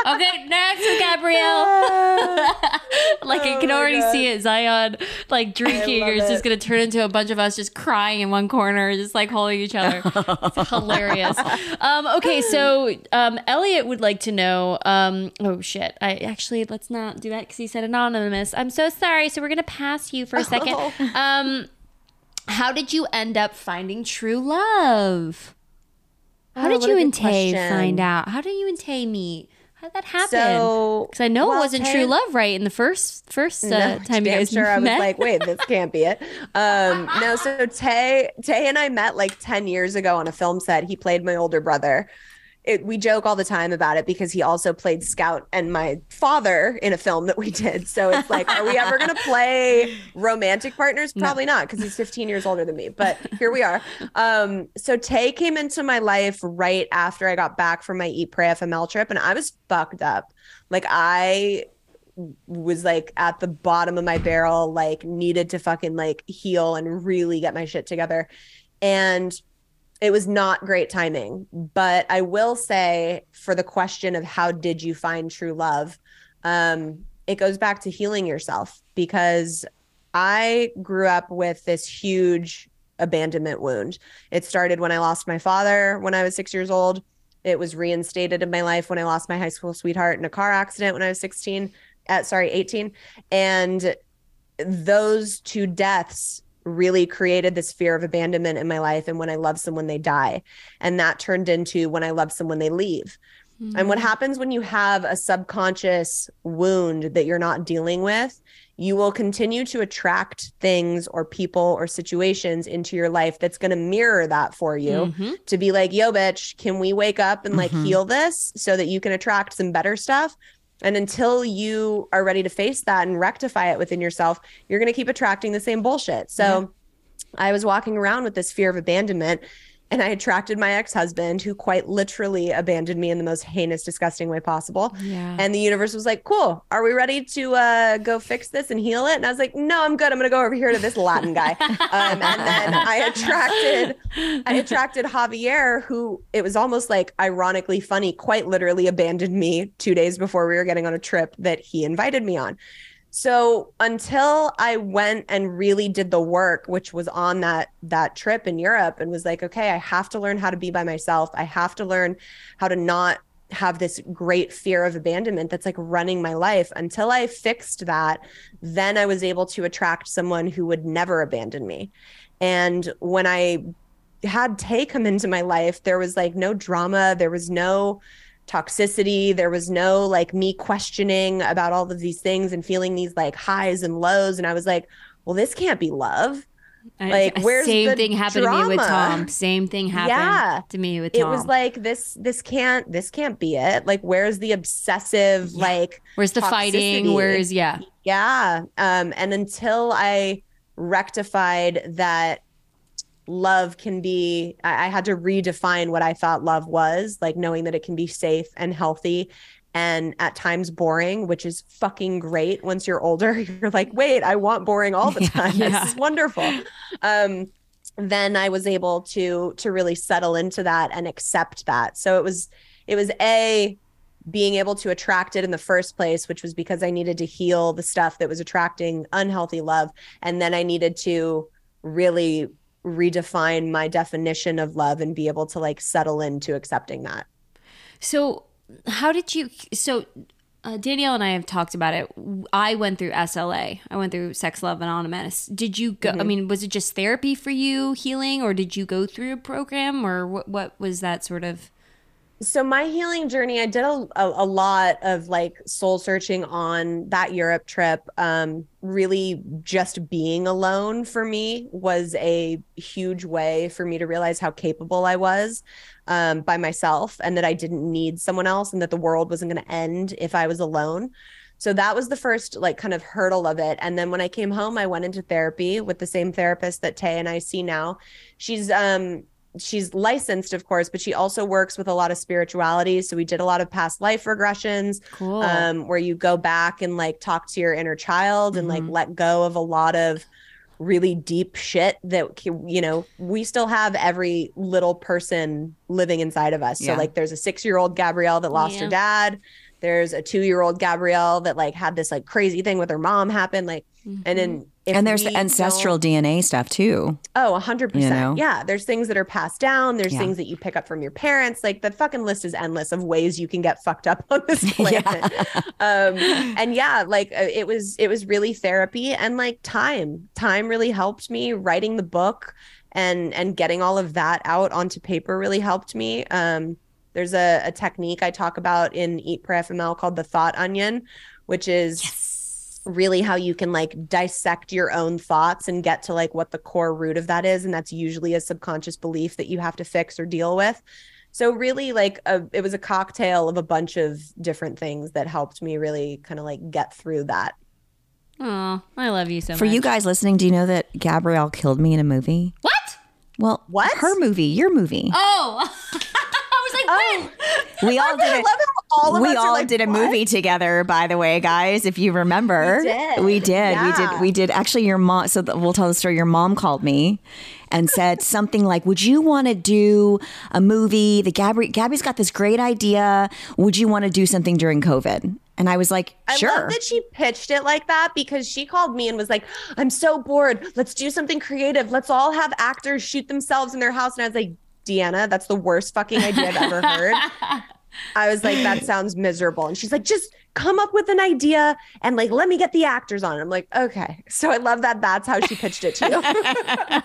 Okay, next is Gabrielle. like I can Oh already God. see it, Zion like drinking, or it's it. just gonna turn into a bunch of us just crying in one corner, just like holding each other. It's hilarious. Um, okay, so um, Elliot would like to know. Um, oh shit! I actually let's not do that because he said anonymous. I'm so sorry. So we're gonna pass you for a second. Oh. Um, how did you end up finding true love? How Oh, did you and Tay find out? How did you and Tay meet? How did that happen? So, Because I know well, it wasn't true love, right? In the first first uh, No, time you guys sure I was like, wait, this can't be it. Um, no, so Tay, Tay and I met like 10 years ago on a film set. He played my older brother. It, we joke all the time about it because he also played Scout and my father in a film that we did. So it's like, are we ever going to play romantic partners? Probably not because he's 15 years older than me. But here we are. Um, so Tay came into my life right after I got back from my Eat Pray FML trip, and I was fucked up. Like I was like at the bottom of my barrel, like needed to fucking like heal and really get my shit together. And it was not great timing. But I will say for the question of how did you find true love, um, it goes back to healing yourself because I grew up with this huge abandonment wound. It started when I lost my father when I was six years old. It was reinstated in my life when I lost my high school sweetheart in a car accident when I was 16 at sorry 18 and those two deaths really created this fear of abandonment in my life and when i love someone they die and that turned into when i love someone they leave and what happens when you have a subconscious wound that you're not dealing with you will continue to attract things or people or situations into your life that's going to mirror that for you Mhm. to be like, yo, bitch, can we wake up and like Mhm. heal this so that you can attract some better stuff? And until you are ready to face that and rectify it within yourself, you're going to keep attracting the same bullshit. So I was walking around with this fear of abandonment and I attracted my ex husband who quite literally abandoned me in the most heinous, disgusting way possible. Yeah. And the universe was like, cool, are we ready to uh, go fix this and heal it? And I was like, no, I'm good. I'm going to go over here to this Latin guy. um, and then I attracted, I attracted Javier, who it was almost like ironically funny, quite literally abandoned me two days before we were getting on a trip that he invited me on. So until I went and really did the work, which was on that that trip in Europe, and was like, okay, I have to learn how to be by myself. I have to learn how to not have this great fear of abandonment that's like running my life. Until I fixed that, then I was able to attract someone who would never abandon me. And when I had Tay come into my life, there was like no drama, there was no toxicity, there was no like me questioning about all of these things and feeling these like highs and lows. And I was like, well, this can't be love. Like, where's same the thing happened to me with? Tom. Same thing happened Yeah. to me with It was like this, this can't, this can't be it. Like, where's the obsessive, Yeah. like, Where's the fighting? Where's yeah? Yeah. Um, and until I rectified that love can be, I, I had to redefine what I thought love was, like knowing that it can be safe and healthy and at times boring, which is fucking great. Once you're older, you're like, wait, I want boring all the time. Yeah. This is wonderful. Um, then I was able to to really settle into that and accept that. So it was it was a being able to attract it in the first place, which was because I needed to heal the stuff that was attracting unhealthy love. And then I needed to really redefine my definition of love and be able to like settle into accepting that. So, how did you? So, uh, Danielle and I have talked about it. I went through SLA. I went through Sex Love Anonymous. Did you go? I Mm-hmm. mean, was it just therapy for you, healing, or did you go through a program, or what? What was that sort of? So my healing journey i did a, a, a lot of like soul searching on that europe trip. Um really just being alone for me was a huge way for me to realize how capable i was um, by myself and that i didn't need someone else and that the world wasn't going to end if i was alone. So that was the first like kind of hurdle of it. And then when i came home i went into therapy with the same therapist that tay and i see now. She's um she's licensed of course but she also works with a lot of spirituality so we did a lot of past life regressions Cool. um where you go back and like talk to your inner child and like Mhm. let go of a lot of really deep shit that you know we still have every little person living inside of us Yeah. so like there's a 6-year-old Gabrielle that lost her dad there's a 2-year-old Gabrielle that like had this like crazy thing with her mom happen like and Mm-hmm. then if and there's the ancestral DNA stuff too. Oh, 100%. You know? Yeah. There's things that are passed down. There's Yeah. things that you pick up from your parents. Like the fucking list is endless of ways you can get fucked up on this Yeah. planet. um, and yeah, like uh, it was, it was really therapy and like time. Time really helped me. Writing the book and and getting all of that out onto paper really helped me. Um, there's a, a technique I talk about in Eat Pray FML called the thought onion, which is really how you can like dissect your own thoughts and get to like what the core root of that is and that's usually a subconscious belief that you have to fix or deal with so really like a, it was a cocktail of a bunch of different things that helped me really kind of like get through that Oh, I love you so For much. For you guys listening, do you know that Gabrielle killed me in a movie? What? Well, What? Her movie, your movie. Oh. I was like, oh. when? we all I did it. All we all like, did a "What?" movie together, by the way, guys. If you remember, We did. We did. We did. We did. Actually, your mom. So th- we'll tell the story. Your mom called me and said something like, "Would you want to do a movie? The Gabby, Gabby's got this great idea. Would you want to do something during COVID?" And I was like, I "Sure." love that she pitched it like that because she called me and was like, I'm so bored. Let's do something creative. Let's all have actors shoot themselves in their house. And I was like, Deanna, that's the worst fucking idea I've ever heard. I was like, that sounds miserable. And she's like, just come up with an idea and like, let me get the actors on. I'm like, okay. So I love that that's how she pitched it to you.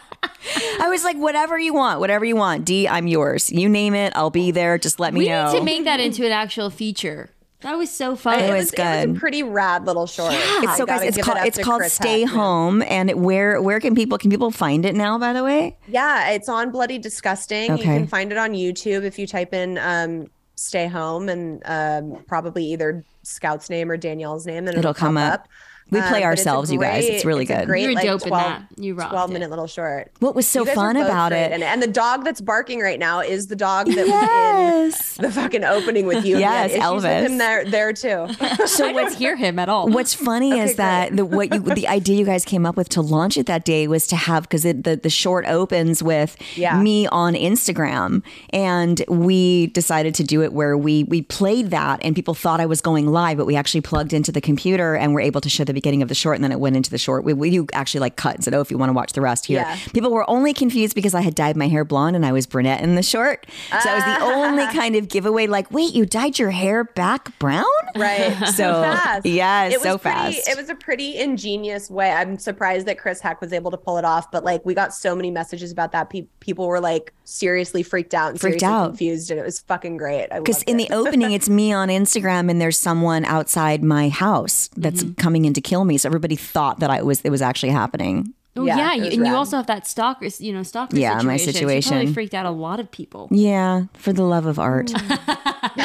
I was like, "Whatever you want, whatever you want, D, I'm yours. You name it, I'll be there. Just let me We know." need to make that into an actual feature. That was so fun. It it, was was, it was a pretty rad little short. it's so guys, it's give it called it's called Chris Stay Heck. Home. And where where can people can people find it now? By the way, Yeah, it's on Bloody Disgusting. Okay. You can find it on YouTube if you type in um, "Stay Home" and um, probably either Scout's name or Danielle's name, and It'll come pop up. We play Um, but it's a ourselves, you guys. It's really a good. great, You were like, dope in 12 that. You rocked 12 it. minute little short. what was so You guys are fun about great it? in And the dog that's barking right now is the dog that Yes. was in the fucking opening with you. Yes, yeah, issues Elvis. With him there, there too. so I don't hear him at all. What's funny Okay, is that the what you the idea you guys came up with to launch it that day was to have because the the short opens with Yeah. me on Instagram and we decided to do it where we we played that and people thought I was going live but we actually plugged into the computer and were able to show the beginning of the short and then it went into the short. We, we you actually like cut and said oh if you want to watch the rest here. Yeah. People were only confused because I had dyed my hair blonde and I was brunette in the short. So that was the only kind of giveaway like wait you dyed your hair back brown? Right. So fast. yes, it was so pretty, fast. It was a pretty ingenious way. I'm surprised that Chris Heck was able to pull it off, but like we got so many messages about that. Pe- people were like seriously freaked out and Freaked seriously out. confused, and it was fucking great. Because in the opening, it's me on Instagram, and there's someone outside my house that's Mm-hmm. coming in to kill me. So everybody thought that I was it was actually happening. Oh Yeah, yeah, it you, was and you also have that stalker, you know, stalker Yeah, situation. my So you situation. probably freaked out a lot of people. Yeah, for the love of art.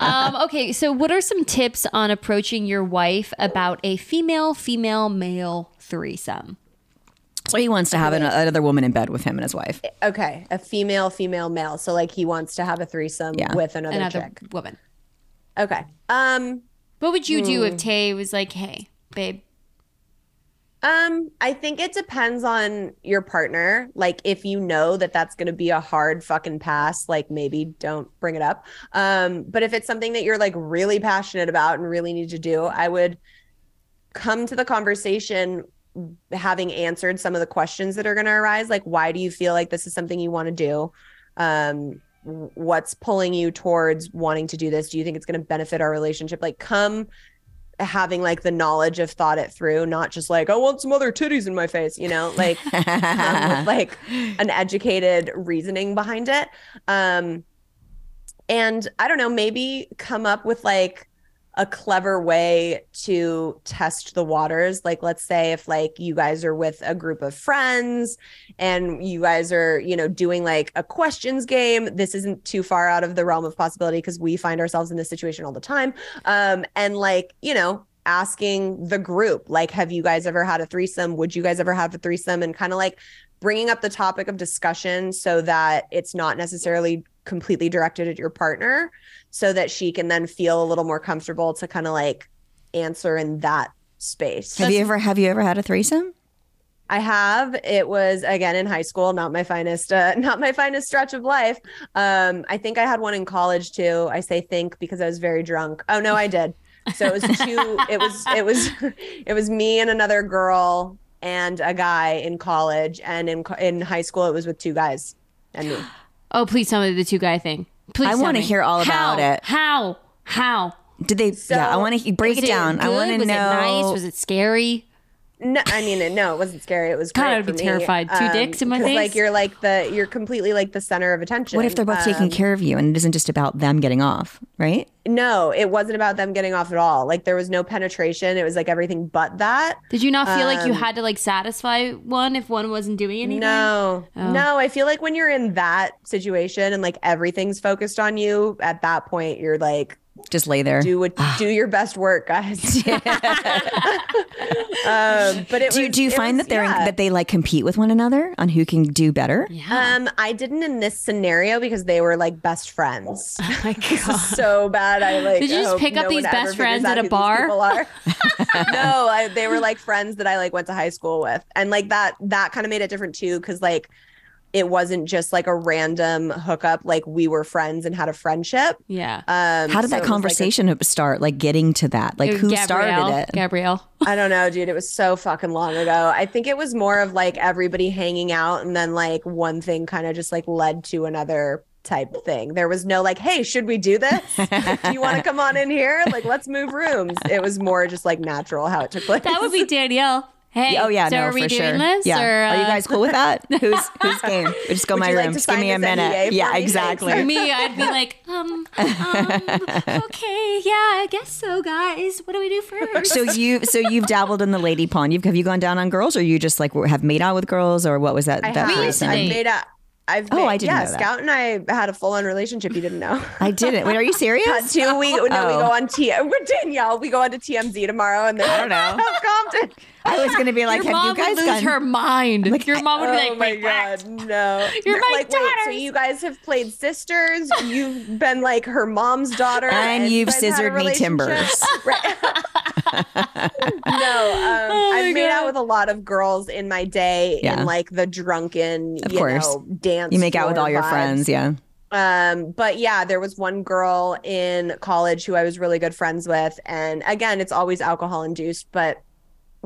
um, okay, so what are some tips on approaching your wife about a female, female, male threesome? So he wants to have an, another woman in bed with him and his wife. okay, a female, female, male. So like he wants to have a threesome Yeah. with another, Another chick. woman. Okay. Um. What would you do Hmm. if Tay was like, "Hey, babe, Um, I think it depends on your partner. Like, if you know that that's going to be a hard fucking pass, like maybe don't bring it up. Um, but if it's something that you're like really passionate about and really need to do, I would come to the conversation having answered some of the questions that are going to arise. Like, why do you feel like this is something you want to do? Um, what's pulling you towards wanting to do this? Do you think it's going to benefit our relationship? Like, come having like the knowledge of thought it through, not just like, I want some other titties in my face, you know, like with like an educated reasoning behind it. Um and I don't know, maybe come up with like a clever way to test the waters. Like, let's say if like you guys are with a group of friends and you guys are, you know, doing like a questions game. This isn't too far out of the realm of possibility because we find ourselves in this situation all the time. Um, and like, you know, asking the group, like, have you guys ever had a threesome? Would you guys ever have a threesome? And kind of like bringing up the topic of discussion so that it's not necessarily completely directed at your partner so that she can then feel a little more comfortable to kind of like answer in that space. Have you ever have you ever had a threesome? I have. It was again in high school, not my finest, uh, not my finest stretch of life. Um, I think I had one in college too. I say think because I was very drunk. Oh no, I did. So it was two. it was it was it was me and another girl and a guy in college, and in in high school it was with two guys and me. Oh, please tell me the two guy thing. Please. I wanna hear all about How? it. How? How? Did they? yeah, I want to break Was it down. I want to Was know. it nice? Was it scary? No, I mean, no, it wasn't scary. It was God, great I would be terrified. Two dicks in my 'cause, face? Like you're like the you're completely like the center of attention. what if they're both Um, taking care of you and it isn't just about them getting off, right? No, it wasn't about them getting off at all. Like there was no penetration. It was like everything but that. Did you not feel like you Um, had to like satisfy one if one wasn't doing anything? No, Oh. no. I feel like when you're in that situation and like everything's focused on you, at that point you're like, Just lay there. do what, do your best work, guys. um, but it do, was, do you it find was- that they're yeah. that they like compete with one another on who can do better? Yeah. Um, I didn't in this scenario because they were like best friends. oh my This god. is so bad. I like. Did you just hope pick up no these best friends at a bar? no, I, they were like friends that I like went to high school with, and like that that kind of made it different too, because like it wasn't just like a random hookup. Like we were friends and had a friendship. Yeah. Um, How did so that it was, like, a- conversation start? Like getting to that? Like who Gabrielle, started it? Gabrielle. I don't know, dude. It was so fucking long ago. I think it was more of like everybody hanging out, and then like one thing kind of just like led to another type thing. There was no like, hey, should we do this? do you want to come on in here? Like, let's move rooms. It was more just like natural how it took place. That would be Danielle. Hey, Oh yeah, so no, are we for doing sure. this? yeah, Or, are you uh, guys cool with that? who's who's game? We just go Would my you like room. Just give me a this NDA minute. Yeah, me? exactly. For me, I'd be like, um, um, okay, yeah, I guess so, guys. What do we do first? So you so you've dabbled in the lady pond. You've have you gone down on girls, or you just like have made out with girls, or what was that? I that have. We used to threesome? date. I've made a. I've Oh, made, I didn't yeah, know that. Scout and I had a full on relationship. You didn't know. I didn't. Wait, are you serious? Two we no, we Oh. go on T with Danielle. We go on to TMZ tomorrow, and I don't know. Compton. I was going to be like, Your have you guys lose gone? her mind. Like, Your mom would be Oh like, my wait, what? god, no! You're my like, wait, so you guys have played sisters. You've been like her mom's daughter, And you you've guys had a scissored me timbers. Right. no, um, Oh I've made out with a lot of girls in my day Yeah. in like the drunken, Of you course. know, dance. You make out with all your vibes. friends, yeah. Um, but yeah, there was one girl in college who I was really good friends with. And again, it's always alcohol induced, but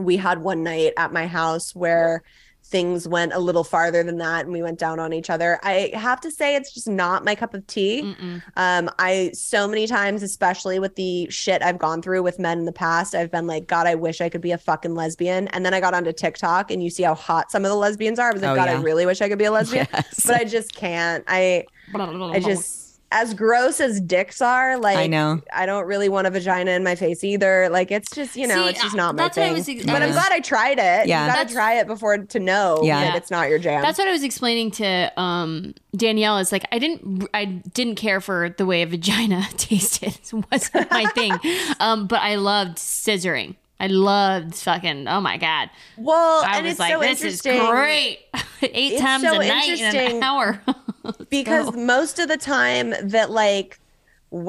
we had one night at my house where things went a little farther than that and we went down on each other. I have to say it's just not my cup of tea. Mm-mm. Um, I so many times, especially with the shit I've gone through with men in the past, I've been like, God, I wish I could be a fucking lesbian. And then I got onto TikTok and you see how hot some of the lesbians are. I was like, Oh, God, yeah. I really wish I could be a lesbian. Yes. But I just can't. I I just as gross as dicks are, like I know. I don't really want a vagina in my face either. Like it's just, you know, See, it's just not my that's what I thing. ex- but I'm glad I tried it. Yeah. You gotta That's- try it before to know Yeah. that it's not your jam. That's what I was explaining to um, Danielle. Is like I didn't I didn't care for the way a vagina tasted. It wasn't my thing. Um, but I loved scissoring. I loved fucking. Oh my god! well, I and was it's like, so this is interesting great. Eight It's times so a night in an hour. because most of the time that like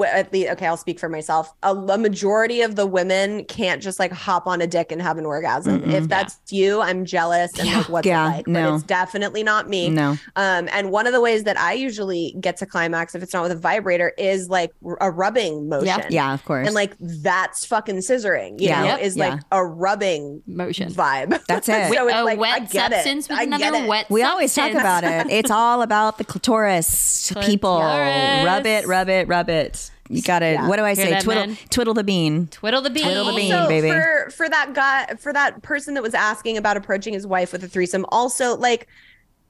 at least okay i'll speak for myself a, a majority of the women can't just like hop on a dick and have an orgasm if that's you i'm jealous and like what's Yeah, it like no. but it's definitely not me No. um and one of the ways that i usually get to climax if it's not with a vibrator is like a rubbing motion Yeah, yeah of course. and like that's fucking scissoring you Yeah. know Yep. is Yeah. like a rubbing Motion. vibe That's it. so it's a like, I wet get it. with I another it. wet. we always talk about it. It's all about the clitoris. People, rub it, rub it, rub it. You gotta. Yeah. What do I Hear say? Twiddle, men? twiddle the bean. Twiddle the bean. Twiddle the bean. also, baby. For for that guy, for that person that was asking about approaching his wife with a threesome, also like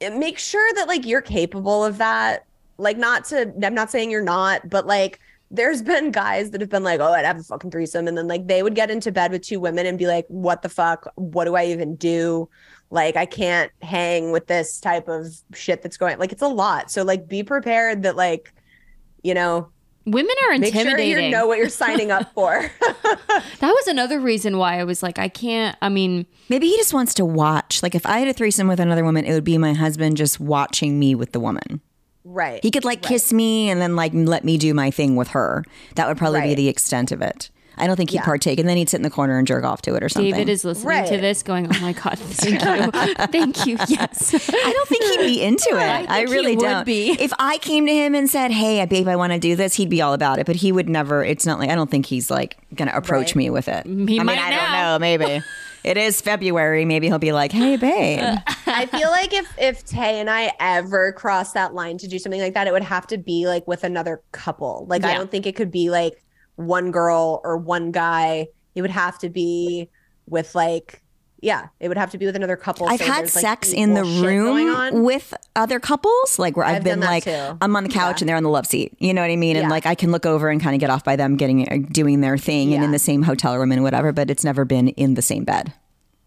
make sure that like you're capable of that. like not to I'm not saying you're not, but like there's been guys that have been like, oh, I'd have a fucking threesome. And then like they would get into bed with two women and be like, what the fuck? What do I even do? Like, I can't hang with this type of shit that's going like it's a lot. So like be prepared that like, you know, Women are intimidating. make sure intimidating. you know what you're signing up for. that was another reason why I was like, I can't. I mean, Maybe he just wants to watch. Like if I had a threesome with another woman, it would be my husband just watching me with the woman. right. He could like kiss me and then like let me do my thing with her. That would probably be the extent of it. I don't think he'd Yeah. partake, and then he'd sit in the corner and jerk off to it or something. David is listening to this, going, "Oh my god, thank you, thank you, yes." I don't think he'd be into it. I I, think he really would don't. be. If I came to him and said, "Hey, babe, I want to do this," he'd be all about it. But he would never. It's not like I don't think he's like gonna approach Right. me with it. He I might mean, I now. don't know. Maybe it is February. Maybe he'll be like, "Hey, babe." I feel like if if Tay and I ever cross that line to do something like that, it would have to be like with another couple. Like I don't think it could be like one girl or one guy. It would have to be with like yeah, it would have to be with another couple. I've so had there's, like, sex in the equal shit going room with other couples, like where I've, I've been like, too. I'm on the couch Yeah. and they're on the love seat. You know what I mean? And Yeah. like I can look over and kind of get off by them getting uh, doing their thing and in the same hotel room and whatever. But it's never been in the same bed.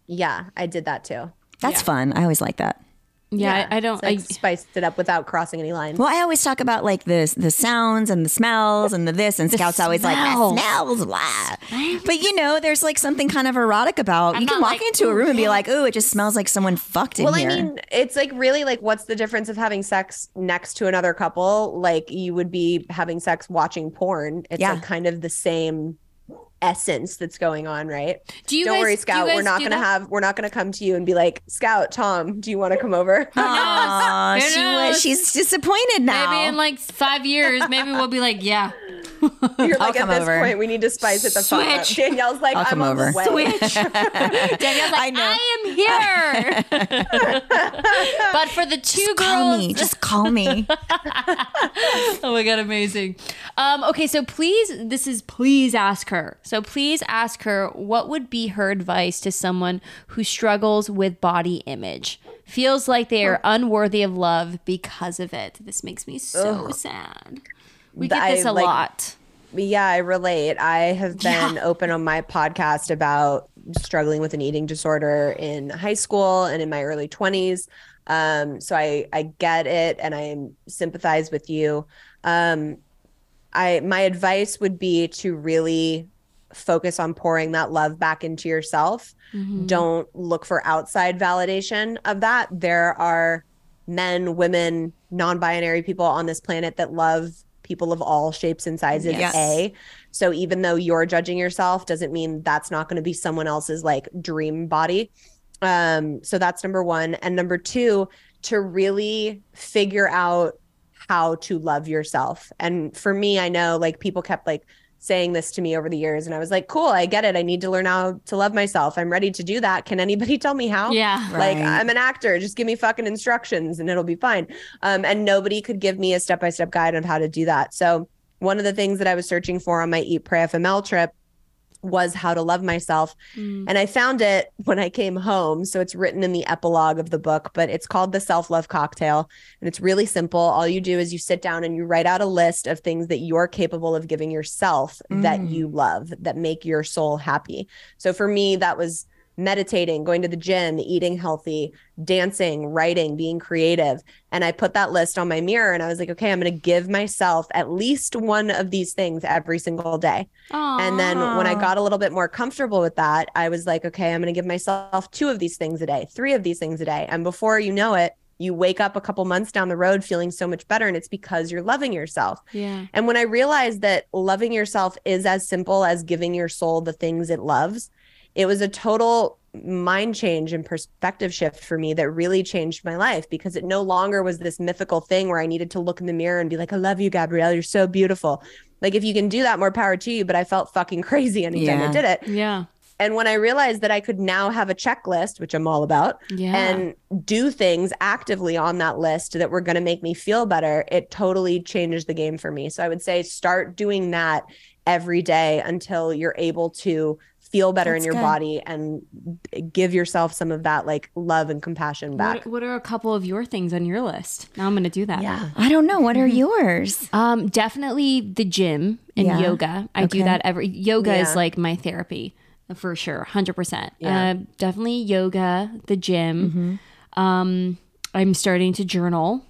Yeah, I did that too. That's Yeah. fun. I always like that. Yeah, I, I don't. It's like I, spiced it up without crossing any lines. Well, I always talk about like the the sounds and the smells and the this, and Scout's always like smells. the smells, blah. But you know, there's like something kind of erotic about. I'm you can walk like, into a room and be like, "Ooh, it just smells like someone fucked in well, here." I mean, it's like really like what's the difference of having sex next to another couple? Like you would be having sex watching porn. It's Yeah. like kind of the same essence that's going on, right? do you Don't guys, worry, do you Scout. We're not gonna that? have we're not gonna come to you and be like, Scout, Tom, do you want to come over? Aw, Who she was. She's disappointed now. Maybe in like five years, maybe we'll be like, yeah, You're I'll like at this over. point, we need to spice it the fuck up. Danielle's like, I'll I'm come on over. the way. switch. Danielle's like, I know. I, am here. but for the two Just call girls, me. Just call me. oh my god, amazing. Um, okay, so please, this is please ask her. So please ask her what would be her advice to someone who struggles with body image, feels like they are unworthy of love because of it. This makes me so sad. We get I, this a like, lot. Yeah, I relate. I have been open on my podcast about struggling with an eating disorder in high school and in my early 20s. Um, so I I get it and I sympathize with you. Um, I my advice would be to really focus on pouring that love back into yourself. Don't look for outside validation of that. There are men, women, non-binary people on this planet that love people of all shapes and sizes Yes. a so even though you're judging yourself doesn't mean that's not going to be someone else's like dream body. Um so that's number 1 and number 2 to really figure out how to love yourself. And for me I know like people kept like saying this to me over the years. And I was like cool I get it. I need to learn how to love myself. I'm ready to do that. Can anybody tell me how? Yeah. like i'm an actor. Just give me fucking instructions and it'll be fine. Um, and nobody could give me a step-by-step guide on how to do that. So one of the things that i was searching for on my eat pray fml trip was how to love myself. Mm. And i found it when i came home. So it's written in the epilogue of the book but it's called the self-love cocktail. And it's really simple. All you do is you sit down and you write out a list of things that you're capable of giving yourself that you mm. love that make your soul happy. So for me that was meditating, going to the gym, eating healthy, dancing, writing, being creative. And I put that list on my mirror and I was like, okay, I'm going to give myself at least one of these things every single day. And then when I got a little bit more comfortable with that, I was like, okay, I'm going to give myself two of these things a day, three of these things a day. And before you know it, you wake up a couple months down the road feeling so much better. And it's because you're loving yourself. yeah. And when I realized that loving yourself is as simple as giving your soul the things it loves, it was a total mind change and perspective shift for me that really changed my life because it no longer was this mythical thing where I needed to look in the mirror and be like, I love you, Gabrielle. You're so beautiful. Like, if you can do that, more power to you. But I felt fucking crazy anytime I did it. Yeah. And when I realized that I could now have a checklist, which I'm all about, Yeah. and do things actively on that list that were going to make me feel better, it totally changed the game for me. So I would say start doing that every day until you're able to feel better in your good. body and give yourself some of that like love and compassion back. What, what are a couple of your things on your list? Now I'm going to do that. yeah. I don't know. What are yours? Um, definitely the gym and Yeah. yoga. I do that every. Yoga Yeah. is like my therapy for sure, hundred percent. Yeah. Uh, definitely yoga, the gym. Mm-hmm. Um, I'm starting to journal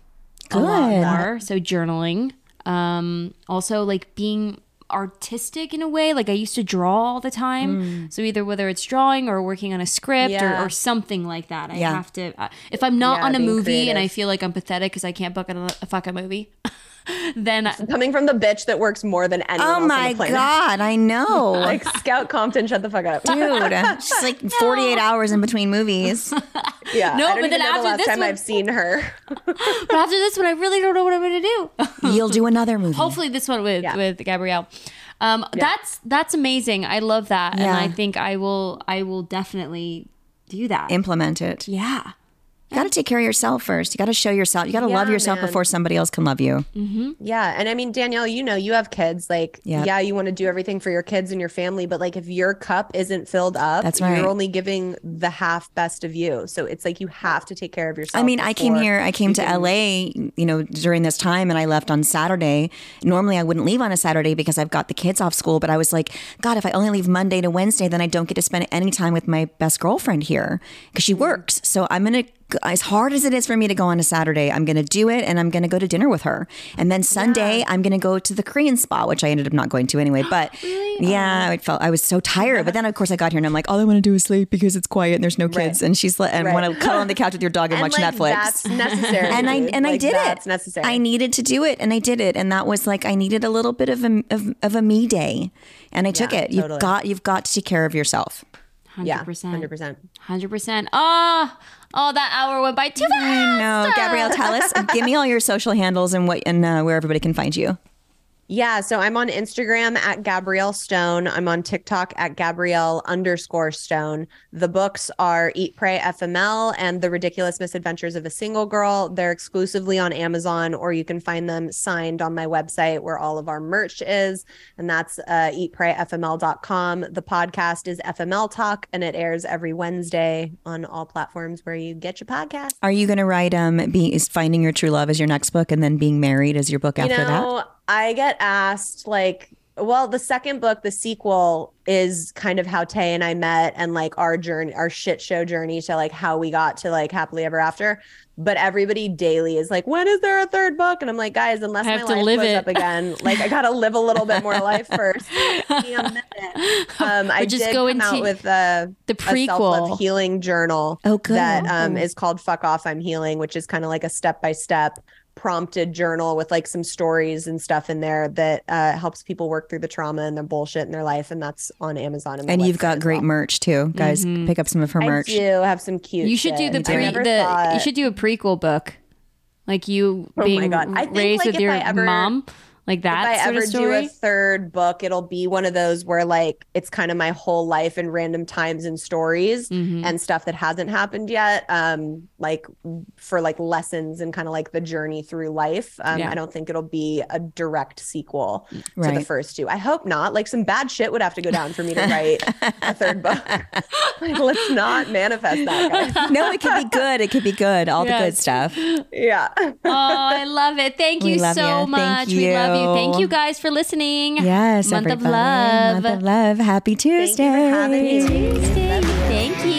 a lot Good. more. So journaling. Um, also like being artistic in a way. Like I used to draw all the time. Mm. So either whether it's drawing or working on a script Yeah. or, or something like that, I Yeah. have to. Uh, if I'm not Yeah, on a movie and I feel like I'm pathetic because I can't book a, a fucking movie, then Coming from the bitch that works more than anyone Oh else on my the god, I know. Like Scout Compton, shut the fuck up. Dude, she's like 48 hours in between movies. Yeah. No, I don't but even then know after the last this time one- I've seen her. But after this one, I really don't know what I'm going to do. You'll do another movie. Hopefully, this one with Yeah. with Gabrielle. Um, That's that's amazing. I love that, and I think I will I will definitely do that. Implement it. yeah. You got to take care of yourself first. You got to show yourself. You got to love yourself man. before somebody else can love you. Mm-hmm. Yeah. And I mean, Danielle, you know, you have kids. Like, Yeah. yeah, you want to do everything for your kids and your family, but like if your cup isn't filled up, That's right. you're only giving the half best of you. So it's like you have to take care of yourself. I mean, I came here, I came to can- LA, you know, during this time and I left on Saturday. Normally I wouldn't leave on a Saturday because I've got the kids off school, but I was like, God, if I only leave Monday to Wednesday, then I don't get to spend any time with my best girlfriend here because she mm-hmm. works. So I'm going to, as hard as it is for me to go on a Saturday, I'm going to do it and I'm going to go to dinner with her. And then Sunday, I'm going to go to the Korean spa, which I ended up not going to anyway. But oh. yeah, I felt I was so tired. But then, of course, I got here and I'm like, all I want to do is sleep because it's quiet and there's no kids. And she's like, and Right. want to cuddle on the couch with your dog and, And watch like, Netflix That's necessary. and I and I did that's it. necessary. I needed to do it, and I did it, and that was like I needed a little bit of a of, of a me day, and I took Yeah, it. You've got you've got to take care of yourself. Hundred yeah, percent. hundred percent. Hundred percent. Oh, oh, that hour went by too fast. I know, Gabrielle. Tell us, give me all your social handles and what and uh, where everybody can find you. Yeah, so I'm on Instagram at Gabrielle Stone. I'm on TikTok at Gabrielle underscore Stone. The books are Eat, Pray, FML and The Ridiculous Misadventures of a Single Girl. They're exclusively on Amazon, or you can find them signed on my website where all of our merch is. And that's uh, eatprayfml.com. The podcast is FML Talk, and it airs every Wednesday on all platforms where you get your podcast. Are you going to write um be is finding your true love as your next book, and then being married as your book after you that? I get asked like, well, the second book, the sequel, is kind of how Tay and I met and like our journey, our shit show journey to like how we got to like happily ever after. But everybody daily is like, when is there a third book? And I'm like, guys, unless I my life live goes it. up again, like I gotta live a little bit more life first. Give me a minute. Um, I just did go come out into with a the a prequel. healing journal Oh, good. that um, is called fuck off i'm healing which is kind of like a step-by-step prompted journal with like some stories and stuff in there that uh, helps people work through the trauma and the bullshit in their life and that's on amazon my and you've got great well. merch too, guys. Pick up some of her merch. i do have some cute You should do the pre the you should do a prequel book, like you Oh my being God. I think, raised like, with if your I ever- mom, like that if I sort ever of do a third book, it'll be one of those where like it's kind of my whole life and random times and stories Mhm. and stuff that hasn't happened yet. Um, like for like lessons and kind of like the journey through life. Um, Yeah. I don't think it'll be a direct sequel to the first two. I hope not. Like some bad shit would have to go down for me to write a third book. like, let's not manifest that, guys. no, it could be good. It could be good. All the good stuff. Yeah. oh, I love it. Thank you so you. much. Thank We love Thank you guys for listening. Yes, month everybody. of love. Month of love. Happy Tuesday. Thank you. Tuesday. Thank you.